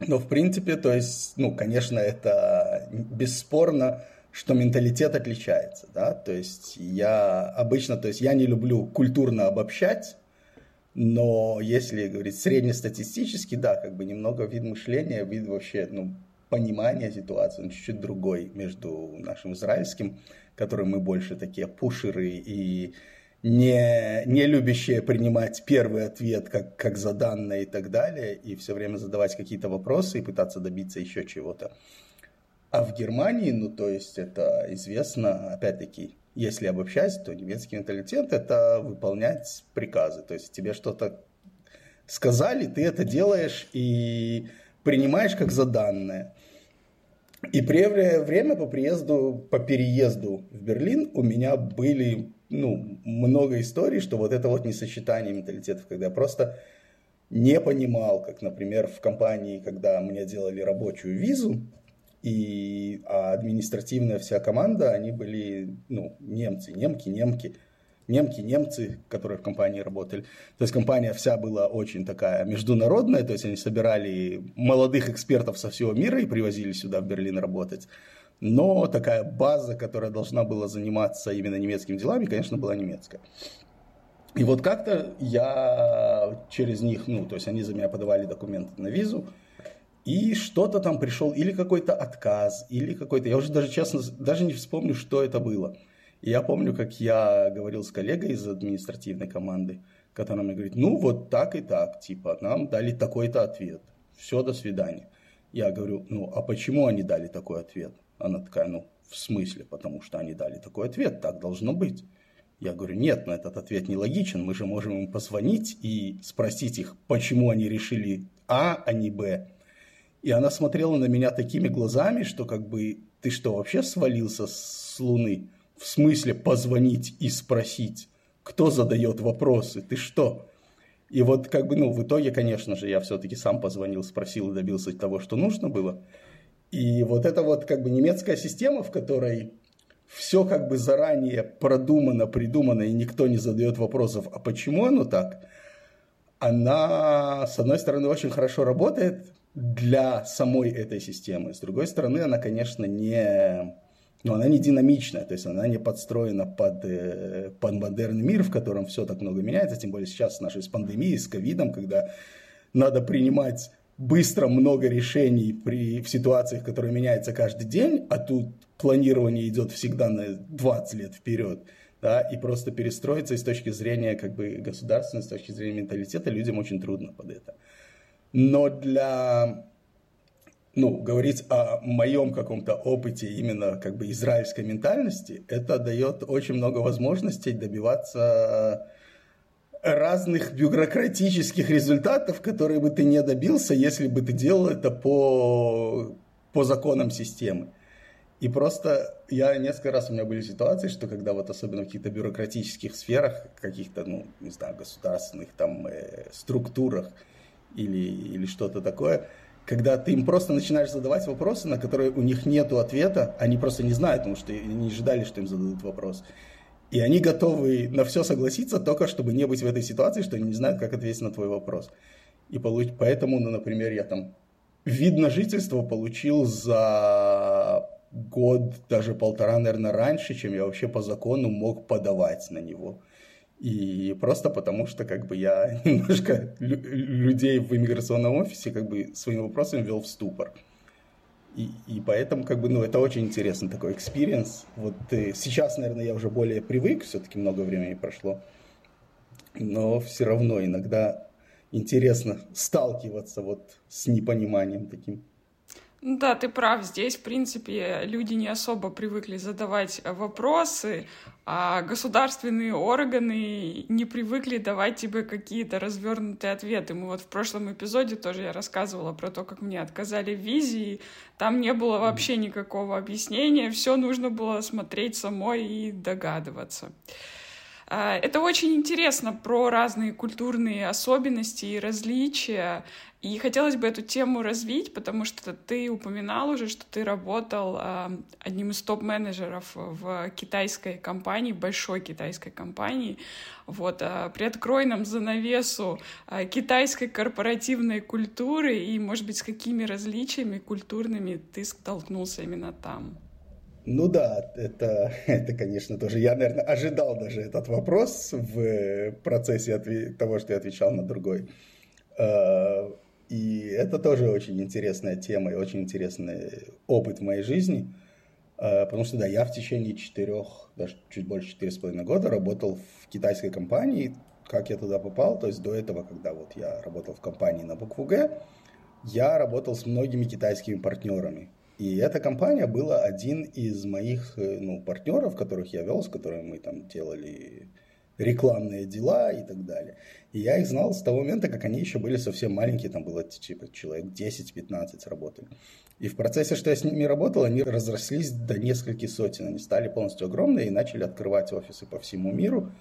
но в принципе, то есть, ну, конечно, это бесспорно, что менталитет отличается, да, то есть я обычно, то есть я не люблю культурно обобщать, Но если говорить среднестатистически, да, как бы немного вид мышления, вид вообще, ну, понимания ситуации, он чуть-чуть другой между нашим израильским, которым мы больше такие пушеры и не, не любящие принимать первый ответ как, как за данное и так далее, и все время задавать какие-то вопросы и пытаться добиться еще чего-то. А в Германии, ну, то есть это известно, опять-таки, если обобщать, то немецкий менталитет – это выполнять приказы. То есть тебе что-то сказали, ты это делаешь и принимаешь как за данное. И время по приезду, по переезду в Берлин у меня были ну, много историй, что вот это вот несочетание менталитетов, когда я просто не понимал, как, например, в компании, когда мне делали рабочую визу, и а административная вся команда, они были, ну, немцы, немки, немки, немки, немцы, которые в компании работали. То есть компания вся была очень такая международная, то есть они собирали молодых экспертов со всего мира и привозили сюда, в Берлин, работать. Но такая база, которая должна была заниматься именно немецкими делами, конечно, была немецкая. И вот как-то я через них, ну, то есть они за меня подавали документы на визу, и что-то там пришел, или какой-то отказ, или какой-то, я уже даже честно, даже не вспомню, что это было. И я помню, как я говорил с коллегой из административной команды, которая мне говорит, ну вот так и так, типа, нам дали такой-то ответ, все, до свидания. Я говорю, ну а почему они дали такой ответ? Она такая, ну в смысле, потому что они дали такой ответ, так должно быть. Я говорю, нет, но этот ответ не логичен, мы же можем им позвонить и спросить их, почему они решили А, а не Б, и она смотрела на меня такими глазами, что как бы ты что, вообще свалился с Луны? В смысле позвонить и спросить, кто задает вопросы, ты что? И вот как бы, ну, в итоге, конечно же, я все-таки сам позвонил, спросил и добился того, что нужно было. И вот это вот как бы немецкая система, в которой все как бы заранее продумано, придумано, и никто не задает вопросов, а почему оно так, она, с одной стороны, очень хорошо работает, для самой этой системы. С другой стороны, она, конечно, не, ну, она не динамичная, то есть она не подстроена под, э, под модерный мир, в котором все так много меняется, тем более сейчас с нашей с пандемией, с ковидом, когда надо принимать быстро много решений при, в ситуациях, которые меняются каждый день, а тут планирование идет всегда на 20 лет вперед, да, и просто перестроиться и с точки зрения как бы государственной, с точки зрения менталитета людям очень трудно под это. Но для ну, говорить о моем каком-то опыте именно как бы израильской ментальности, это дает очень много возможностей добиваться разных бюрократических результатов, которые бы ты не добился, если бы ты делал это по, по законам системы. И просто я несколько раз у меня были ситуации, что когда вот особенно в каких-то бюрократических сферах, каких-то, ну, не знаю, государственных там э, структурах, или, или что-то такое, когда ты им просто начинаешь задавать вопросы, на которые у них нет ответа, они просто не знают, потому что не ожидали, что им зададут вопрос. И они готовы на все согласиться, только чтобы не быть в этой ситуации, что они не знают, как ответить на твой вопрос. И получ... поэтому, ну, например, я там вид на жительство получил за год, даже полтора, наверное, раньше, чем я вообще по закону мог подавать на него. И просто потому, что как бы я немножко людей в иммиграционном офисе как бы своим вопросом ввел в ступор. И, и поэтому, как бы, ну, это очень интересный такой experience. Вот э, сейчас, наверное, я уже более привык, все-таки много времени прошло. Но все равно иногда интересно сталкиваться вот с непониманием таким. Да, ты прав. Здесь, в принципе, люди не особо привыкли задавать вопросы, а государственные органы не привыкли давать тебе какие-то развернутые ответы. Мы вот в прошлом эпизоде тоже я рассказывала про то, как мне отказали в визе, там не было вообще никакого объяснения, все нужно было смотреть самой и догадываться. А, это очень интересно про разные культурные особенности и различия. И хотелось бы эту тему развить, потому что ты упоминал уже, что ты работал э, одним из топ-менеджеров в китайской компании, большой китайской компании. Вот, э, приоткрой нам занавесу э, китайской корпоративной культуры и, может быть, с какими различиями культурными ты столкнулся именно там. Ну да, это, это, конечно, тоже. Я, наверное, ожидал даже этот вопрос в процессе того, что я отвечал на другой. Э, и это тоже очень интересная тема и очень интересный опыт в моей жизни. Э, потому что, да, я в течение четырех, даже чуть больше четырех с половиной года работал в китайской компании. Как я туда попал? То есть до этого, когда вот я работал в компании на букву «Г», я работал с многими китайскими партнерами. И эта компания была один из моих э, ну, партнеров, которых я вел, с которыми мы там делали рекламные дела и так далее. И я их знал с того момента, как они еще были совсем маленькие, там было типа человек 10-15 работали. И в процессе, что я с ними работал, они разрослись до нескольких сотен. Они стали полностью огромные и начали открывать офисы по всему миру.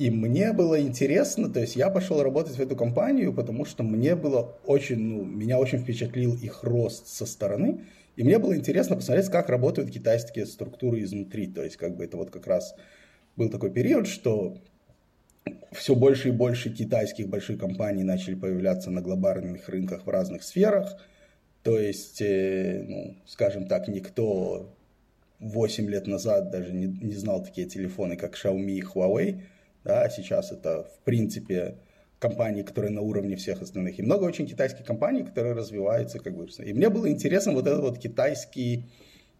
И мне было интересно, то есть я пошел работать в эту компанию, потому что мне было очень, ну, меня очень впечатлил их рост со стороны. И мне было интересно посмотреть, как работают китайские структуры изнутри. То есть, как бы это вот как раз был такой период, что все больше и больше китайских больших компаний начали появляться на глобальных рынках в разных сферах. То есть, э, ну, скажем так, никто 8 лет назад даже не, не знал такие телефоны, как Xiaomi и Huawei. Да, а сейчас это, в принципе, компаний, которые на уровне всех остальных. И много очень китайских компаний, которые развиваются, как бы. И мне было интересно вот этот вот китайский,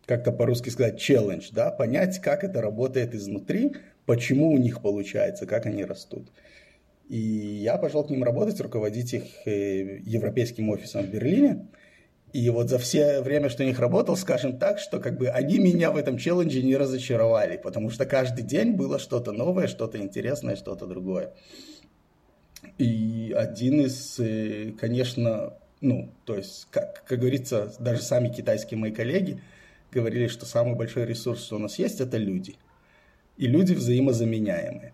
как-то по-русски сказать, челлендж, да, понять, как это работает изнутри, почему у них получается, как они растут. И я пошел к ним работать, руководить их э, европейским офисом в Берлине. И вот за все время, что я них работал, скажем так, что как бы они меня в этом челлендже не разочаровали, потому что каждый день было что-то новое, что-то интересное, что-то другое. И один из, э, конечно, ну, то есть, как, как говорится, даже сами китайские мои коллеги говорили, что самый большой ресурс, что у нас есть, это люди. И люди взаимозаменяемые.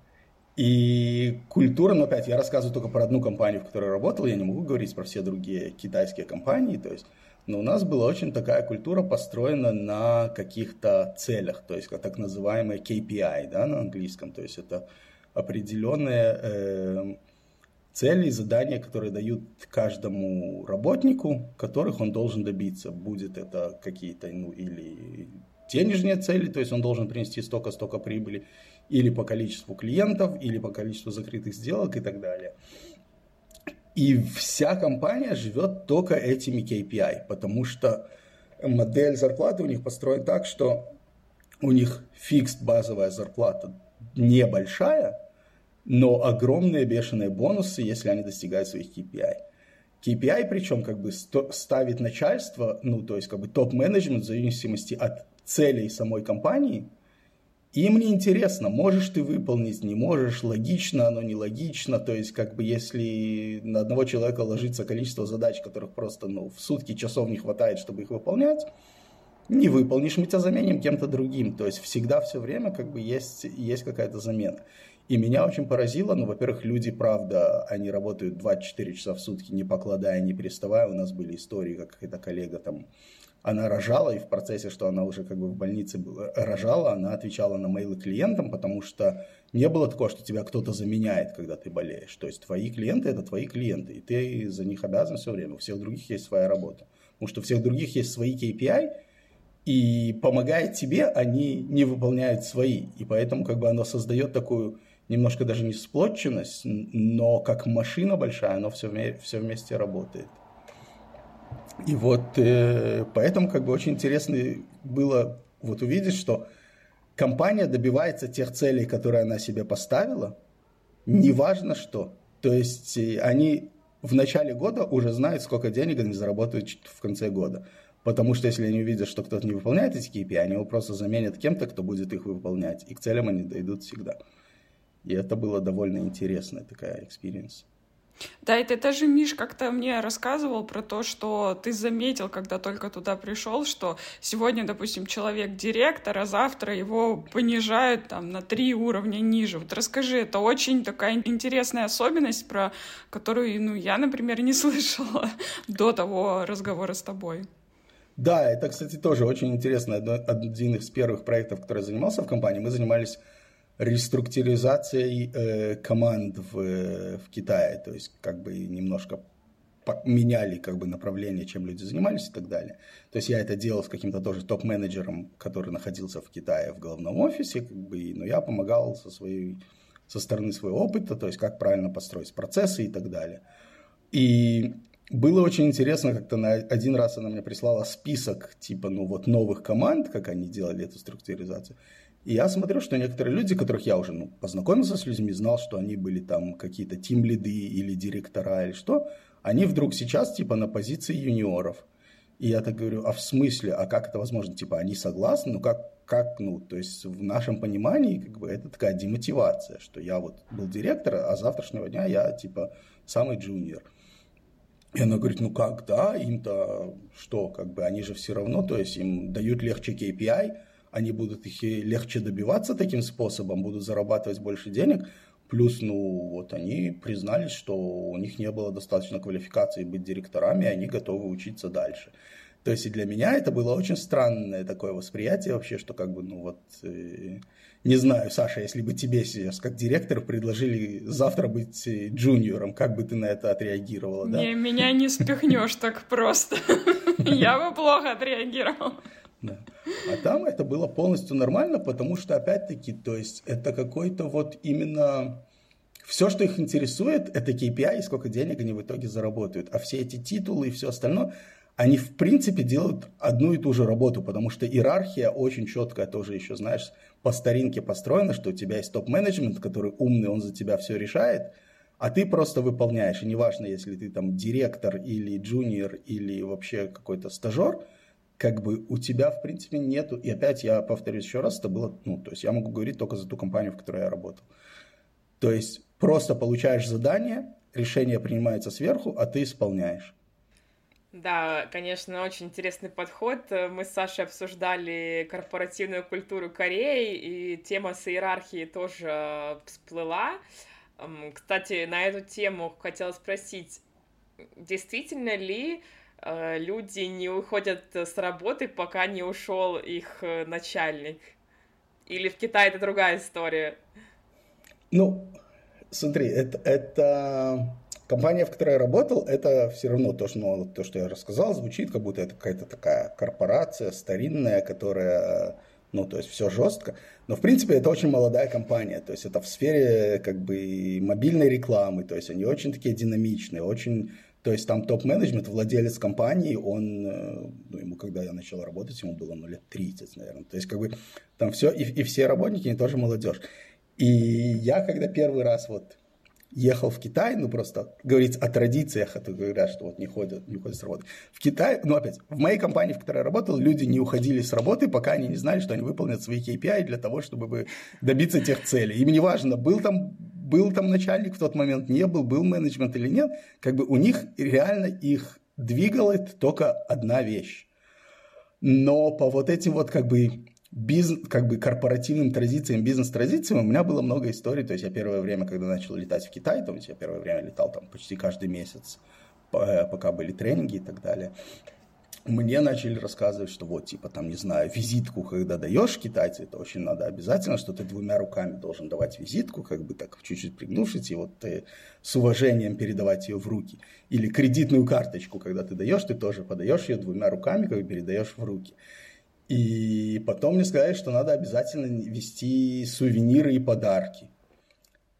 И культура, но опять, я рассказываю только про одну компанию, в которой работал, я не могу говорить про все другие китайские компании, то есть, но у нас была очень такая культура построена на каких-то целях, то есть, так называемые KPI, да, на английском, то есть, это определенные э, цели и задания, которые дают каждому работнику, которых он должен добиться. Будет это какие-то, ну, или денежные цели, то есть он должен принести столько-столько прибыли, или по количеству клиентов, или по количеству закрытых сделок и так далее. И вся компания живет только этими KPI, потому что модель зарплаты у них построена так, что у них фикс базовая зарплата небольшая, но огромные бешеные бонусы, если они достигают своих KPI. KPI причем как бы ставит начальство, ну то есть как бы топ-менеджмент в зависимости от целей самой компании. Им не интересно, можешь ты выполнить, не можешь, логично оно, не логично. То есть, как бы, если на одного человека ложится количество задач, которых просто ну, в сутки часов не хватает, чтобы их выполнять, не выполнишь, мы тебя заменим кем-то другим. То есть, всегда все время как бы есть, есть какая-то замена. И меня очень поразило, ну, во-первых, люди, правда, они работают 24 часа в сутки, не покладая, не переставая. У нас были истории, как какая-то коллега там, она рожала, и в процессе, что она уже как бы в больнице рожала, она отвечала на мейлы клиентам, потому что не было такого, что тебя кто-то заменяет, когда ты болеешь. То есть твои клиенты – это твои клиенты, и ты за них обязан все время. У всех других есть своя работа. Потому что у всех других есть свои KPI, и помогая тебе, они не выполняют свои. И поэтому как бы оно создает такую немножко даже не сплотченность, но как машина большая, оно все, все вместе работает. И вот э, поэтому как бы очень интересно было вот увидеть, что компания добивается тех целей, которые она себе поставила, неважно что. То есть э, они в начале года уже знают, сколько денег они заработают в конце года. Потому что если они увидят, что кто-то не выполняет эти KPI, они его просто заменят кем-то, кто будет их выполнять. И к целям они дойдут всегда. И это было довольно интересная такая experience. Да, и ты даже, Миш, как-то мне рассказывал про то, что ты заметил, когда только туда пришел, что сегодня, допустим, человек директор, а завтра его понижают там на три уровня ниже. Вот расскажи, это очень такая интересная особенность, про которую, ну, я, например, не слышала до того разговора с тобой. Да, это, кстати, тоже очень интересно. Один из первых проектов, который занимался в компании, мы занимались реструктуризацией э, команд в, в Китае, то есть как бы немножко меняли как бы направление, чем люди занимались и так далее. То есть я это делал с каким-то тоже топ-менеджером, который находился в Китае в головном офисе, как бы, но я помогал со своей со стороны своего опыта, то есть как правильно построить процессы и так далее. И было очень интересно, как-то на один раз она мне прислала список типа, ну вот новых команд, как они делали эту структуризацию. И я смотрю, что некоторые люди, которых я уже ну, познакомился с людьми, знал, что они были там какие-то тим-лиды или директора или что, они вдруг сейчас типа на позиции юниоров. И я так говорю, а в смысле, а как это возможно? Типа они согласны, ну как, как, ну, то есть в нашем понимании как бы это такая демотивация, что я вот был директор, а завтрашнего дня я типа самый джуниор. И она говорит, ну как, да, им-то что, как бы они же все равно, то есть им дают легче KPI, они будут их легче добиваться таким способом, будут зарабатывать больше денег, плюс, ну, вот они признались, что у них не было достаточно квалификации быть директорами, и они готовы учиться дальше. То есть и для меня это было очень странное такое восприятие вообще, что как бы, ну вот, э, не знаю, Саша, если бы тебе сейчас как директор предложили завтра быть э, джуниором, как бы ты на это отреагировала, да? Не, меня не спихнешь так просто. Я бы плохо отреагировал. А там это было полностью нормально, потому что, опять-таки, то есть это какой-то вот именно... Все, что их интересует, это KPI и сколько денег они в итоге заработают. А все эти титулы и все остальное, они в принципе делают одну и ту же работу, потому что иерархия очень четкая тоже еще, знаешь, по старинке построена, что у тебя есть топ-менеджмент, который умный, он за тебя все решает, а ты просто выполняешь. И неважно, если ты там директор или джуниор или вообще какой-то стажер, как бы у тебя, в принципе, нету. И опять я повторюсь еще раз, это было, ну, то есть я могу говорить только за ту компанию, в которой я работал. То есть просто получаешь задание, решение принимается сверху, а ты исполняешь. Да, конечно, очень интересный подход. Мы с Сашей обсуждали корпоративную культуру Кореи, и тема с иерархией тоже всплыла. Кстати, на эту тему хотела спросить, действительно ли люди не уходят с работы, пока не ушел их э, начальник? Или в Китае это другая история? Ну, смотри, это, это компания, в которой я работал, это все равно то, что, ну, то, что я рассказал, звучит, как будто это какая-то такая корпорация старинная, которая, ну, то есть все жестко. Но, в принципе, это очень молодая компания, то есть это в сфере, как бы, мобильной рекламы, то есть они очень такие динамичные, очень то есть там топ-менеджмент, владелец компании, он, э, ну, ему, когда я начал работать, ему было ну, лет 30, наверное. То есть, как бы, там все, и, и все работники, они тоже молодежь. И я, когда первый раз вот ехал в Китай, ну просто говорить о традициях, это говорят, что вот не ходят, не ходят с работы. В Китае, ну опять, в моей компании, в которой я работал, люди не уходили с работы, пока они не знали, что они выполнят свои KPI для того, чтобы добиться тех целей. Им не важно, был там, был там начальник в тот момент, не был, был менеджмент или нет, как бы у них реально их двигала только одна вещь. Но по вот этим вот как бы бизнес, как бы корпоративным традициям, бизнес-традициям у меня было много историй. То есть я первое время, когда начал летать в Китай, то есть я первое время летал там почти каждый месяц, пока были тренинги и так далее. Мне начали рассказывать, что вот, типа, там, не знаю, визитку, когда даешь китайцу, это очень надо обязательно, что ты двумя руками должен давать визитку, как бы так чуть-чуть пригнувшись, и вот ты с уважением передавать ее в руки. Или кредитную карточку, когда ты даешь, ты тоже подаешь ее двумя руками, как бы передаешь в руки. И потом мне сказали, что надо обязательно вести сувениры и подарки.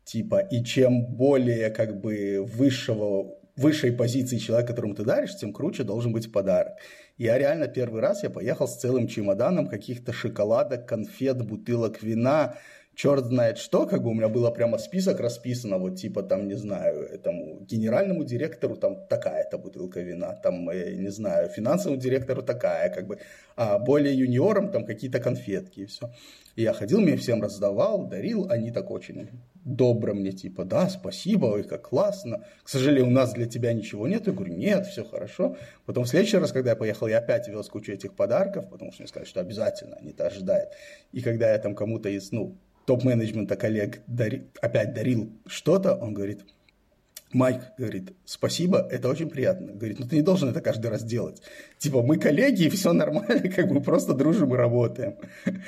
Типа, и чем более как бы высшего, высшей позиции человек, которому ты даришь, тем круче должен быть подарок. Я реально первый раз я поехал с целым чемоданом каких-то шоколадок, конфет, бутылок вина, черт знает что, как бы у меня было прямо список расписано, вот типа там, не знаю, этому генеральному директору там такая-то бутылка вина, там, э, не знаю, финансовому директору такая, как бы, а более юниорам там какие-то конфетки и все. И я ходил, мне всем раздавал, дарил, они так очень добро мне, типа, да, спасибо, ой, как классно. К сожалению, у нас для тебя ничего нет. Я говорю, нет, все хорошо. Потом в следующий раз, когда я поехал, я опять вез кучу этих подарков, потому что мне сказали, что обязательно они это ожидают. И когда я там кому-то из, ну, топ-менеджмента коллег дари, опять дарил что-то, он говорит, Майк говорит, спасибо, это очень приятно. Говорит, ну ты не должен это каждый раз делать. Типа, мы коллеги, и все нормально, как бы просто дружим и работаем.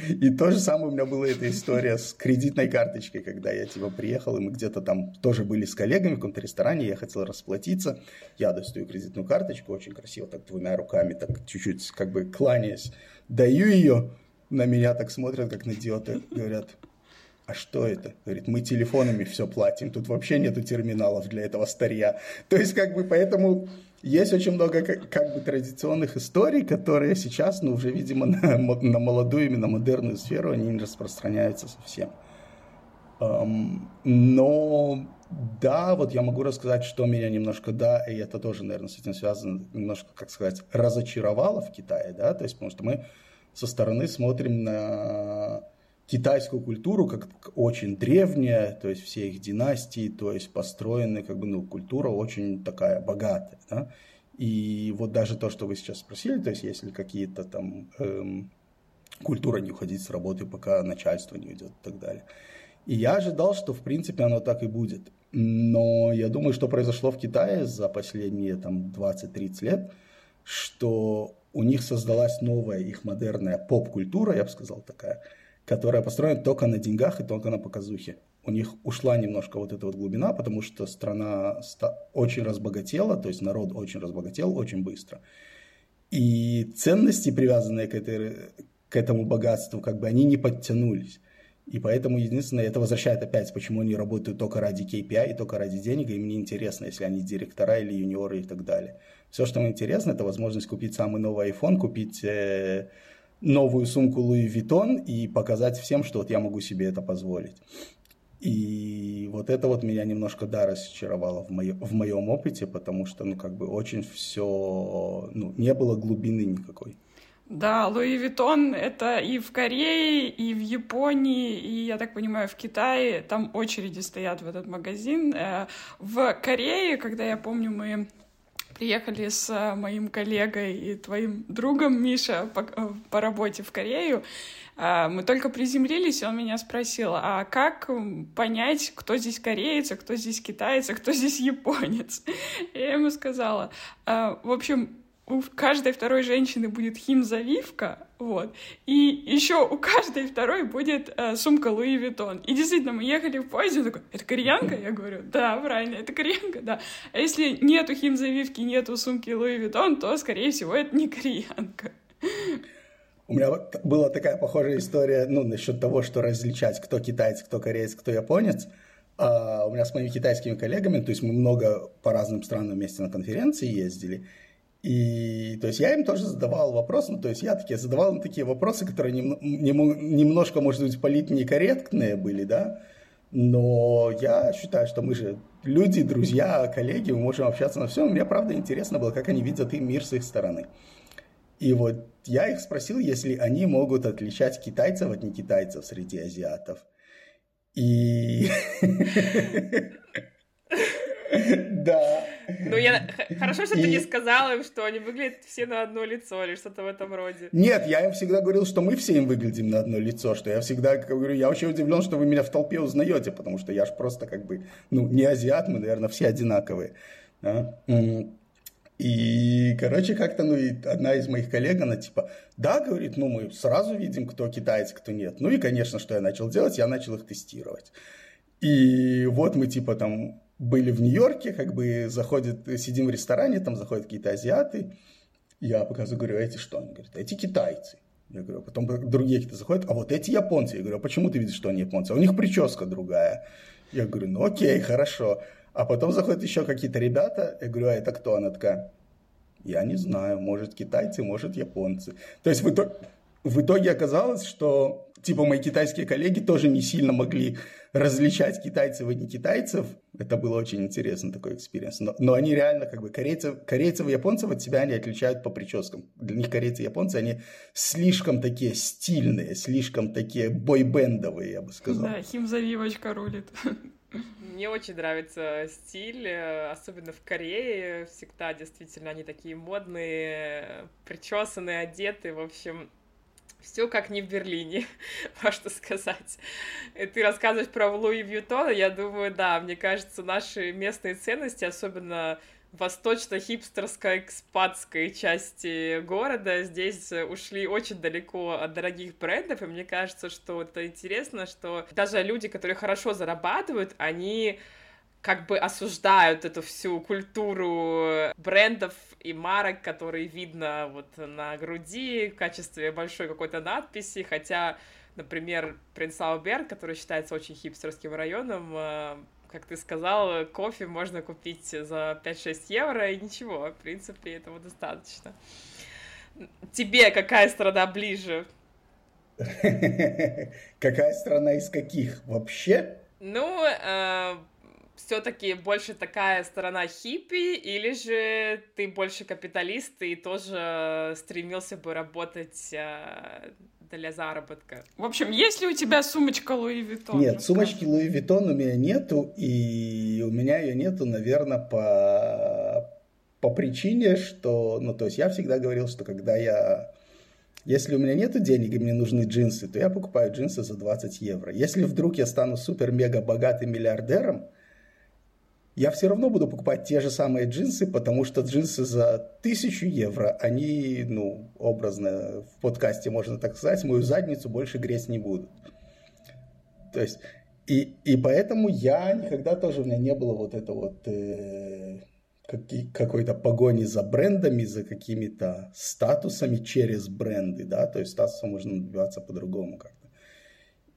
И то же самое у меня была эта история с кредитной карточкой, когда я типа приехал, и мы где-то там тоже были с коллегами в каком-то ресторане, я хотел расплатиться, я достаю кредитную карточку, очень красиво, так двумя руками, так чуть-чуть как бы кланяясь, даю ее, на меня так смотрят, как на идиота, говорят, а что это? Говорит, мы телефонами все платим, тут вообще нету терминалов для этого старья. То есть, как бы, поэтому есть очень много как, как бы традиционных историй, которые сейчас, ну, уже, видимо, на, на молодую, именно модерную сферу, они не распространяются совсем. Um, но да, вот я могу рассказать, что меня немножко, да, и это тоже, наверное, с этим связано, немножко, как сказать, разочаровало в Китае, да, то есть, потому что мы со стороны смотрим на китайскую культуру как очень древняя, то есть все их династии, то есть построены, как бы, ну, культура очень такая богатая, да? И вот даже то, что вы сейчас спросили, то есть если какие-то там эм, культура не уходить с работы, пока начальство не уйдет и так далее. И я ожидал, что в принципе оно так и будет. Но я думаю, что произошло в Китае за последние там 20-30 лет, что у них создалась новая их модерная поп-культура, я бы сказал такая, которая построена только на деньгах и только на показухе. У них ушла немножко вот эта вот глубина, потому что страна очень разбогатела, то есть народ очень разбогател очень быстро. И ценности, привязанные к, этой, к этому богатству, как бы они не подтянулись. И поэтому единственное, это возвращает опять, почему они работают только ради KPI и только ради денег, и им не интересно, если они директора или юниоры и так далее. Все, что им интересно, это возможность купить самый новый iPhone, купить э, новую сумку Louis Vuitton и показать всем, что вот я могу себе это позволить. И вот это вот меня немножко, да, разочаровало в, моё, в моем опыте, потому что, ну, как бы очень все, ну, не было глубины никакой. Да, Луи Виттон — это и в Корее, и в Японии, и, я так понимаю, в Китае. Там очереди стоят в этот магазин. Э, в Корее, когда, я помню, мы приехали с э, моим коллегой и твоим другом Миша по, э, по работе в Корею. Э, мы только приземлились, и он меня спросил, а как понять, кто здесь кореец, а кто здесь китаец, а кто здесь японец? Я ему сказала, в общем, у каждой второй женщины будет химзавивка, вот, и еще у каждой второй будет э, сумка Луи Виттон. И действительно, мы ехали в поезде, он такой, это кореянка? Я говорю, да, правильно, это кореянка, да. А если нету химзавивки, нету сумки Луи Виттон, то, скорее всего, это не кореянка. У меня была такая похожая история, ну, насчет того, что различать, кто китаец, кто кореец, кто японец. А у меня с моими китайскими коллегами, то есть мы много по разным странам вместе на конференции ездили, и то есть я им тоже задавал вопросы, ну, то есть я такие задавал им такие вопросы, которые нем, нем, немножко, может быть, политнекорректные были, да, но я считаю, что мы же люди, друзья, коллеги, мы можем общаться на все. Мне, правда, интересно было, как они видят и мир с их стороны. И вот я их спросил, если они могут отличать китайцев от некитайцев среди азиатов. И... Да. Ну, я... Хорошо, что и... ты не сказал им, что они выглядят все на одно лицо или что-то в этом роде. Нет, я им всегда говорил, что мы все им выглядим на одно лицо, что я всегда говорю, я очень удивлен, что вы меня в толпе узнаете, потому что я же просто как бы, ну, не азиат, мы, наверное, все одинаковые. Да? И, короче, как-то, ну, и одна из моих коллег, она типа, да, говорит, ну, мы сразу видим, кто китаец, кто нет. Ну, и, конечно, что я начал делать, я начал их тестировать. И вот мы, типа, там были в Нью-Йорке, как бы заходит, сидим в ресторане, там заходят какие-то азиаты, я показываю, говорю, эти что? Они говорят, эти китайцы. Я говорю, потом другие какие-то заходят, а вот эти японцы. Я говорю, а почему ты видишь, что они японцы? А у них прическа другая. Я говорю, ну окей, хорошо. А потом заходят еще какие-то ребята, я говорю, а это кто? Она такая, я не знаю, может китайцы, может японцы. То есть в итоге, в итоге оказалось, что типа мои китайские коллеги тоже не сильно могли различать китайцев и не китайцев. Это было очень интересно, такой experience. Но, но они реально, как бы, корейцев, корейцев и японцев от себя они отличают по прическам. Для них корейцы и японцы, они слишком такие стильные, слишком такие бойбендовые, я бы сказал. Да, химзавивочка рулит. Мне очень нравится стиль, э, особенно в Корее. Всегда действительно они такие модные, причесанные, одеты. В общем, Все как не в Берлине, можно сказать. И ты рассказываешь про Луи Вьютона, я думаю, да, мне кажется, наши местные ценности, особенно восточно-хипстерской экспатской части города здесь ушли очень далеко от дорогих брендов, и мне кажется, что это интересно, что даже люди, которые хорошо зарабатывают, они как бы осуждают эту всю культуру брендов и марок, которые видно вот на груди в качестве большой какой-то надписи, хотя, например, Принц Ауберг, который считается очень хипстерским районом, э, как ты сказал, кофе можно купить за 5-6 евро, и ничего, в принципе, этого достаточно. Тебе какая страна ближе? Какая страна из каких вообще? Ну, э, все-таки больше такая сторона хиппи, или же ты больше капиталист и тоже стремился бы работать э, для заработка. В общем, есть ли у тебя сумочка Louis Vuitton? Нет, сумочки Louis Vuitton у меня нету, и у меня ее нету, наверное, по, по причине, что, ну, то есть я всегда говорил, что когда я, если у меня нету денег и мне нужны джинсы, то я покупаю джинсы за 20 евро. Если вдруг я стану супер-мега богатым миллиардером, я все равно буду покупать те же самые джинсы, потому что джинсы за тысячу евро, они, ну, образно, в подкасте можно так сказать, мою задницу больше греть не будут. То есть, и, и поэтому я никогда тоже, у меня не было вот это вот э, какой-то погони за брендами, за какими-то статусами через бренды, да, то есть статуса можно добиваться по-другому как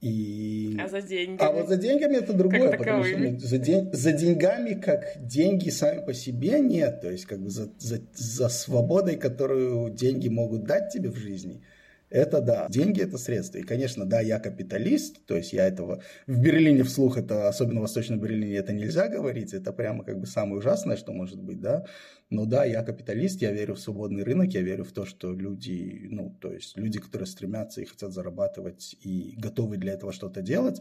и... А за деньги? А вот за деньгами это другое, потому что ну, за, день... за деньгами как деньги сами по себе нет, то есть как бы за, за, за свободой, которую деньги могут дать тебе в жизни – это да. Деньги это средства. И, конечно, да, я капиталист, то есть я этого... В Берлине вслух это, особенно в Восточном Берлине, это нельзя говорить, это прямо как бы самое ужасное, что может быть, да. Но да, я капиталист, я верю в свободный рынок, я верю в то, что люди, ну, то есть люди, которые стремятся и хотят зарабатывать и готовы для этого что-то делать,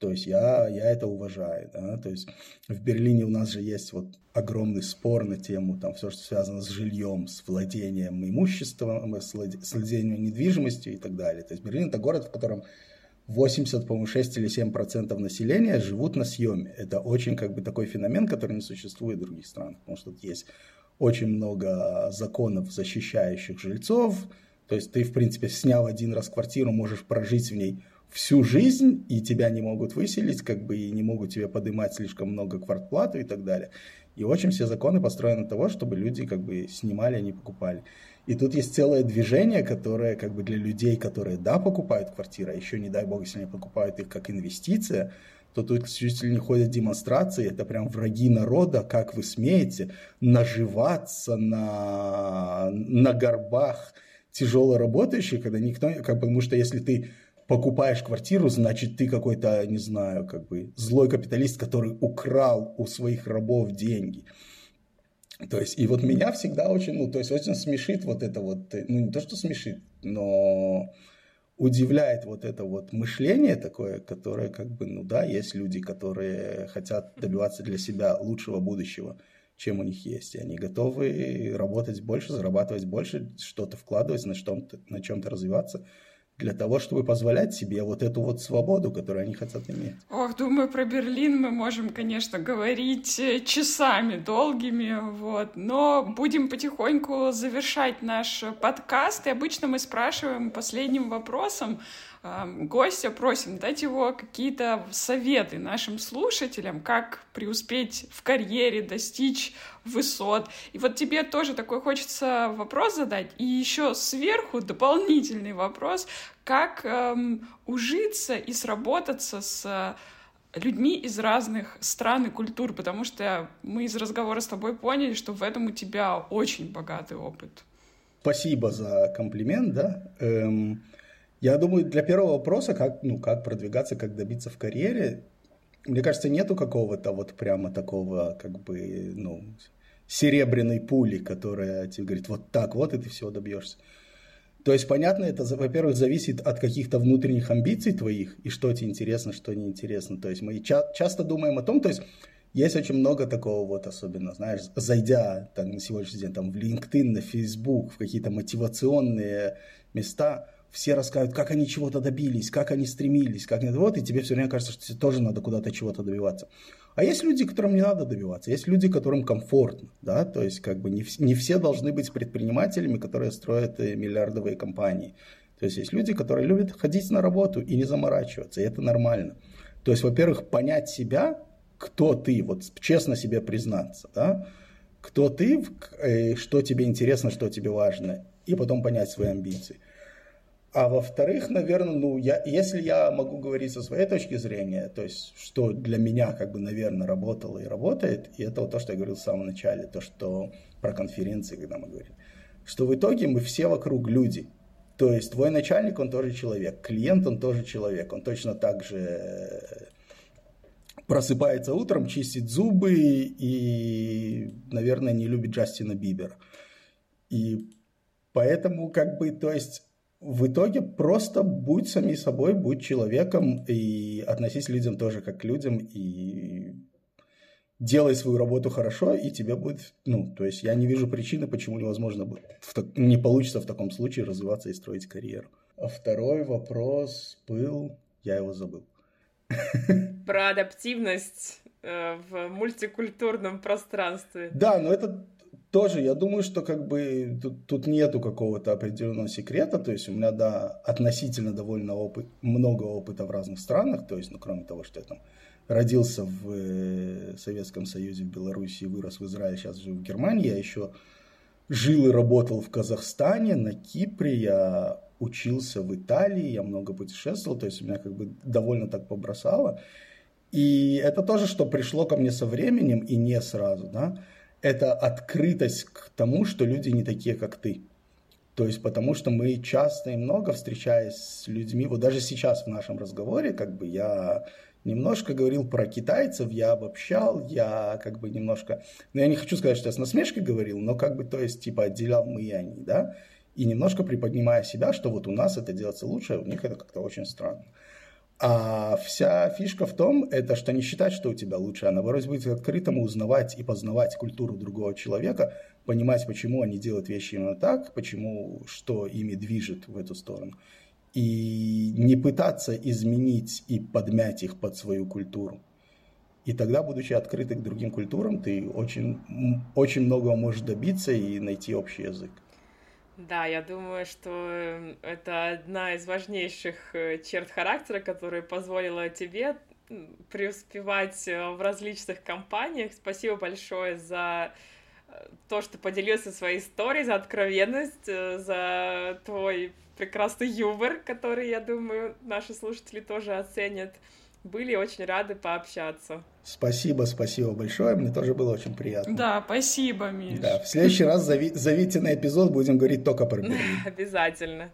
то есть я, я это уважаю. Да? То есть в Берлине у нас же есть вот огромный спор на тему там все, что связано с жильем, с владением имуществом, с владением недвижимостью и так далее. То есть Берлин это город, в котором 80, по-моему, 6 или 7 процентов населения живут на съеме. Это очень как бы такой феномен, который не существует в других странах, потому что тут есть очень много законов, защищающих жильцов. То есть ты, в принципе, снял один раз квартиру, можешь прожить в ней всю жизнь, и тебя не могут выселить, как бы, и не могут тебе поднимать слишком много квартплату и так далее. И очень все законы построены того, чтобы люди как бы снимали, а не покупали. И тут есть целое движение, которое как бы для людей, которые, да, покупают квартиры, а еще, не дай бог, если они покупают их как инвестиция, то тут чуть ли не ходят демонстрации, это прям враги народа, как вы смеете наживаться на, на горбах тяжело работающих, когда никто, как, потому что если ты покупаешь квартиру, значит, ты какой-то, не знаю, как бы злой капиталист, который украл у своих рабов деньги. То есть, и вот меня всегда очень, ну, то есть, очень смешит вот это вот, ну, не то, что смешит, но удивляет вот это вот мышление такое, которое как бы, ну да, есть люди, которые хотят добиваться для себя лучшего будущего, чем у них есть, и они готовы работать больше, зарабатывать больше, что-то вкладывать, на, что-то, на чем-то развиваться – для того, чтобы позволять себе вот эту вот свободу, которую они хотят иметь. Ох, думаю, про Берлин мы можем, конечно, говорить э, часами долгими, вот, но будем потихоньку завершать наш подкаст, и обычно мы спрашиваем последним вопросом, гостя, просим дать его какие-то советы нашим слушателям, как преуспеть в карьере, достичь высот. И вот тебе тоже такой хочется вопрос задать, и еще сверху дополнительный вопрос, как эм, ужиться и сработаться с людьми из разных стран и культур, потому что мы из разговора с тобой поняли, что в этом у тебя очень богатый опыт. Спасибо за комплимент, да. Эм, я думаю, для первого вопроса, как, ну, как продвигаться, как добиться в карьере, мне кажется, нету какого-то вот прямо такого, как бы, ну, серебряной пули, которая тебе говорит, вот так вот, и ты всего добьешься. То есть, понятно, это, во-первых, зависит от каких-то внутренних амбиций твоих, и что тебе интересно, что неинтересно. То есть, мы ча- часто думаем о том, то есть, есть очень много такого вот, особенно, знаешь, зайдя там, на сегодняшний день там, в LinkedIn, на Facebook, в какие-то мотивационные места, все рассказывают, как они чего-то добились, как они стремились, как они вот, и тебе все время кажется, что тебе тоже надо куда-то чего-то добиваться. А есть люди, которым не надо добиваться, есть люди, которым комфортно, да, то есть как бы не, не все должны быть предпринимателями, которые строят э, миллиардовые компании. То есть есть люди, которые любят ходить на работу и не заморачиваться, и это нормально. То есть, во-первых, понять себя, кто ты, вот честно себе признаться, да, кто ты, э, что тебе интересно, что тебе важно, и потом понять свои амбиции. А во-вторых, наверное, ну, я, если я могу говорить со своей точки зрения, то есть, что для меня, как бы, наверное, работало и работает, и это вот то, что я говорил в самом начале, то, что про конференции, когда мы говорим, что в итоге мы все вокруг люди. То есть, твой начальник, он тоже человек, клиент, он тоже человек, он точно так же просыпается утром, чистит зубы и, наверное, не любит Джастина Бибера. И поэтому, как бы, то есть, в итоге просто будь сами собой, будь человеком и относись к людям тоже как к людям и делай свою работу хорошо, и тебе будет, ну, то есть я не вижу причины, почему невозможно будет, не получится в таком случае развиваться и строить карьеру. А второй вопрос был, я его забыл. Про адаптивность э, в мультикультурном пространстве. Да, но это тоже, я думаю, что как бы тут, тут нету какого-то определенного секрета, то есть у меня, да, относительно довольно опыт, много опыта в разных странах, то есть, ну, кроме того, что я там родился в э, Советском Союзе, в Беларуси, вырос в Израиле, сейчас живу в Германии, я еще жил и работал в Казахстане, на Кипре, я учился в Италии, я много путешествовал, то есть меня как бы довольно так побросало. И это тоже, что пришло ко мне со временем и не сразу, да, это открытость к тому, что люди не такие, как ты. То есть потому что мы часто и много встречаясь с людьми, вот даже сейчас в нашем разговоре, как бы я немножко говорил про китайцев, я обобщал, я как бы немножко, ну я не хочу сказать, что я с насмешкой говорил, но как бы, то есть, типа, отделял мы и они, да, и немножко приподнимая себя, что вот у нас это делается лучше, а у них это как-то очень странно. А вся фишка в том, это что не считать, что у тебя лучше, а наоборот быть открытым, узнавать и познавать культуру другого человека, понимать, почему они делают вещи именно так, почему, что ими движет в эту сторону. И не пытаться изменить и подмять их под свою культуру. И тогда, будучи открыты к другим культурам, ты очень, очень многого можешь добиться и найти общий язык. Да, я думаю, что эм, это одна из важнейших э, черт характера, которая позволила тебе преуспевать э, в различных компаниях. Спасибо большое за э, то, что поделился своей историей, за откровенность, за твой прекрасный юмор, который, я думаю, наши слушатели тоже оценят. Были очень рады пообщаться. Спасибо, спасибо большое. Мне тоже было очень приятно. Да, спасибо, Миш. Да, в следующий раз зови, зовите на эпизод, будем говорить только про Берлин. Обязательно.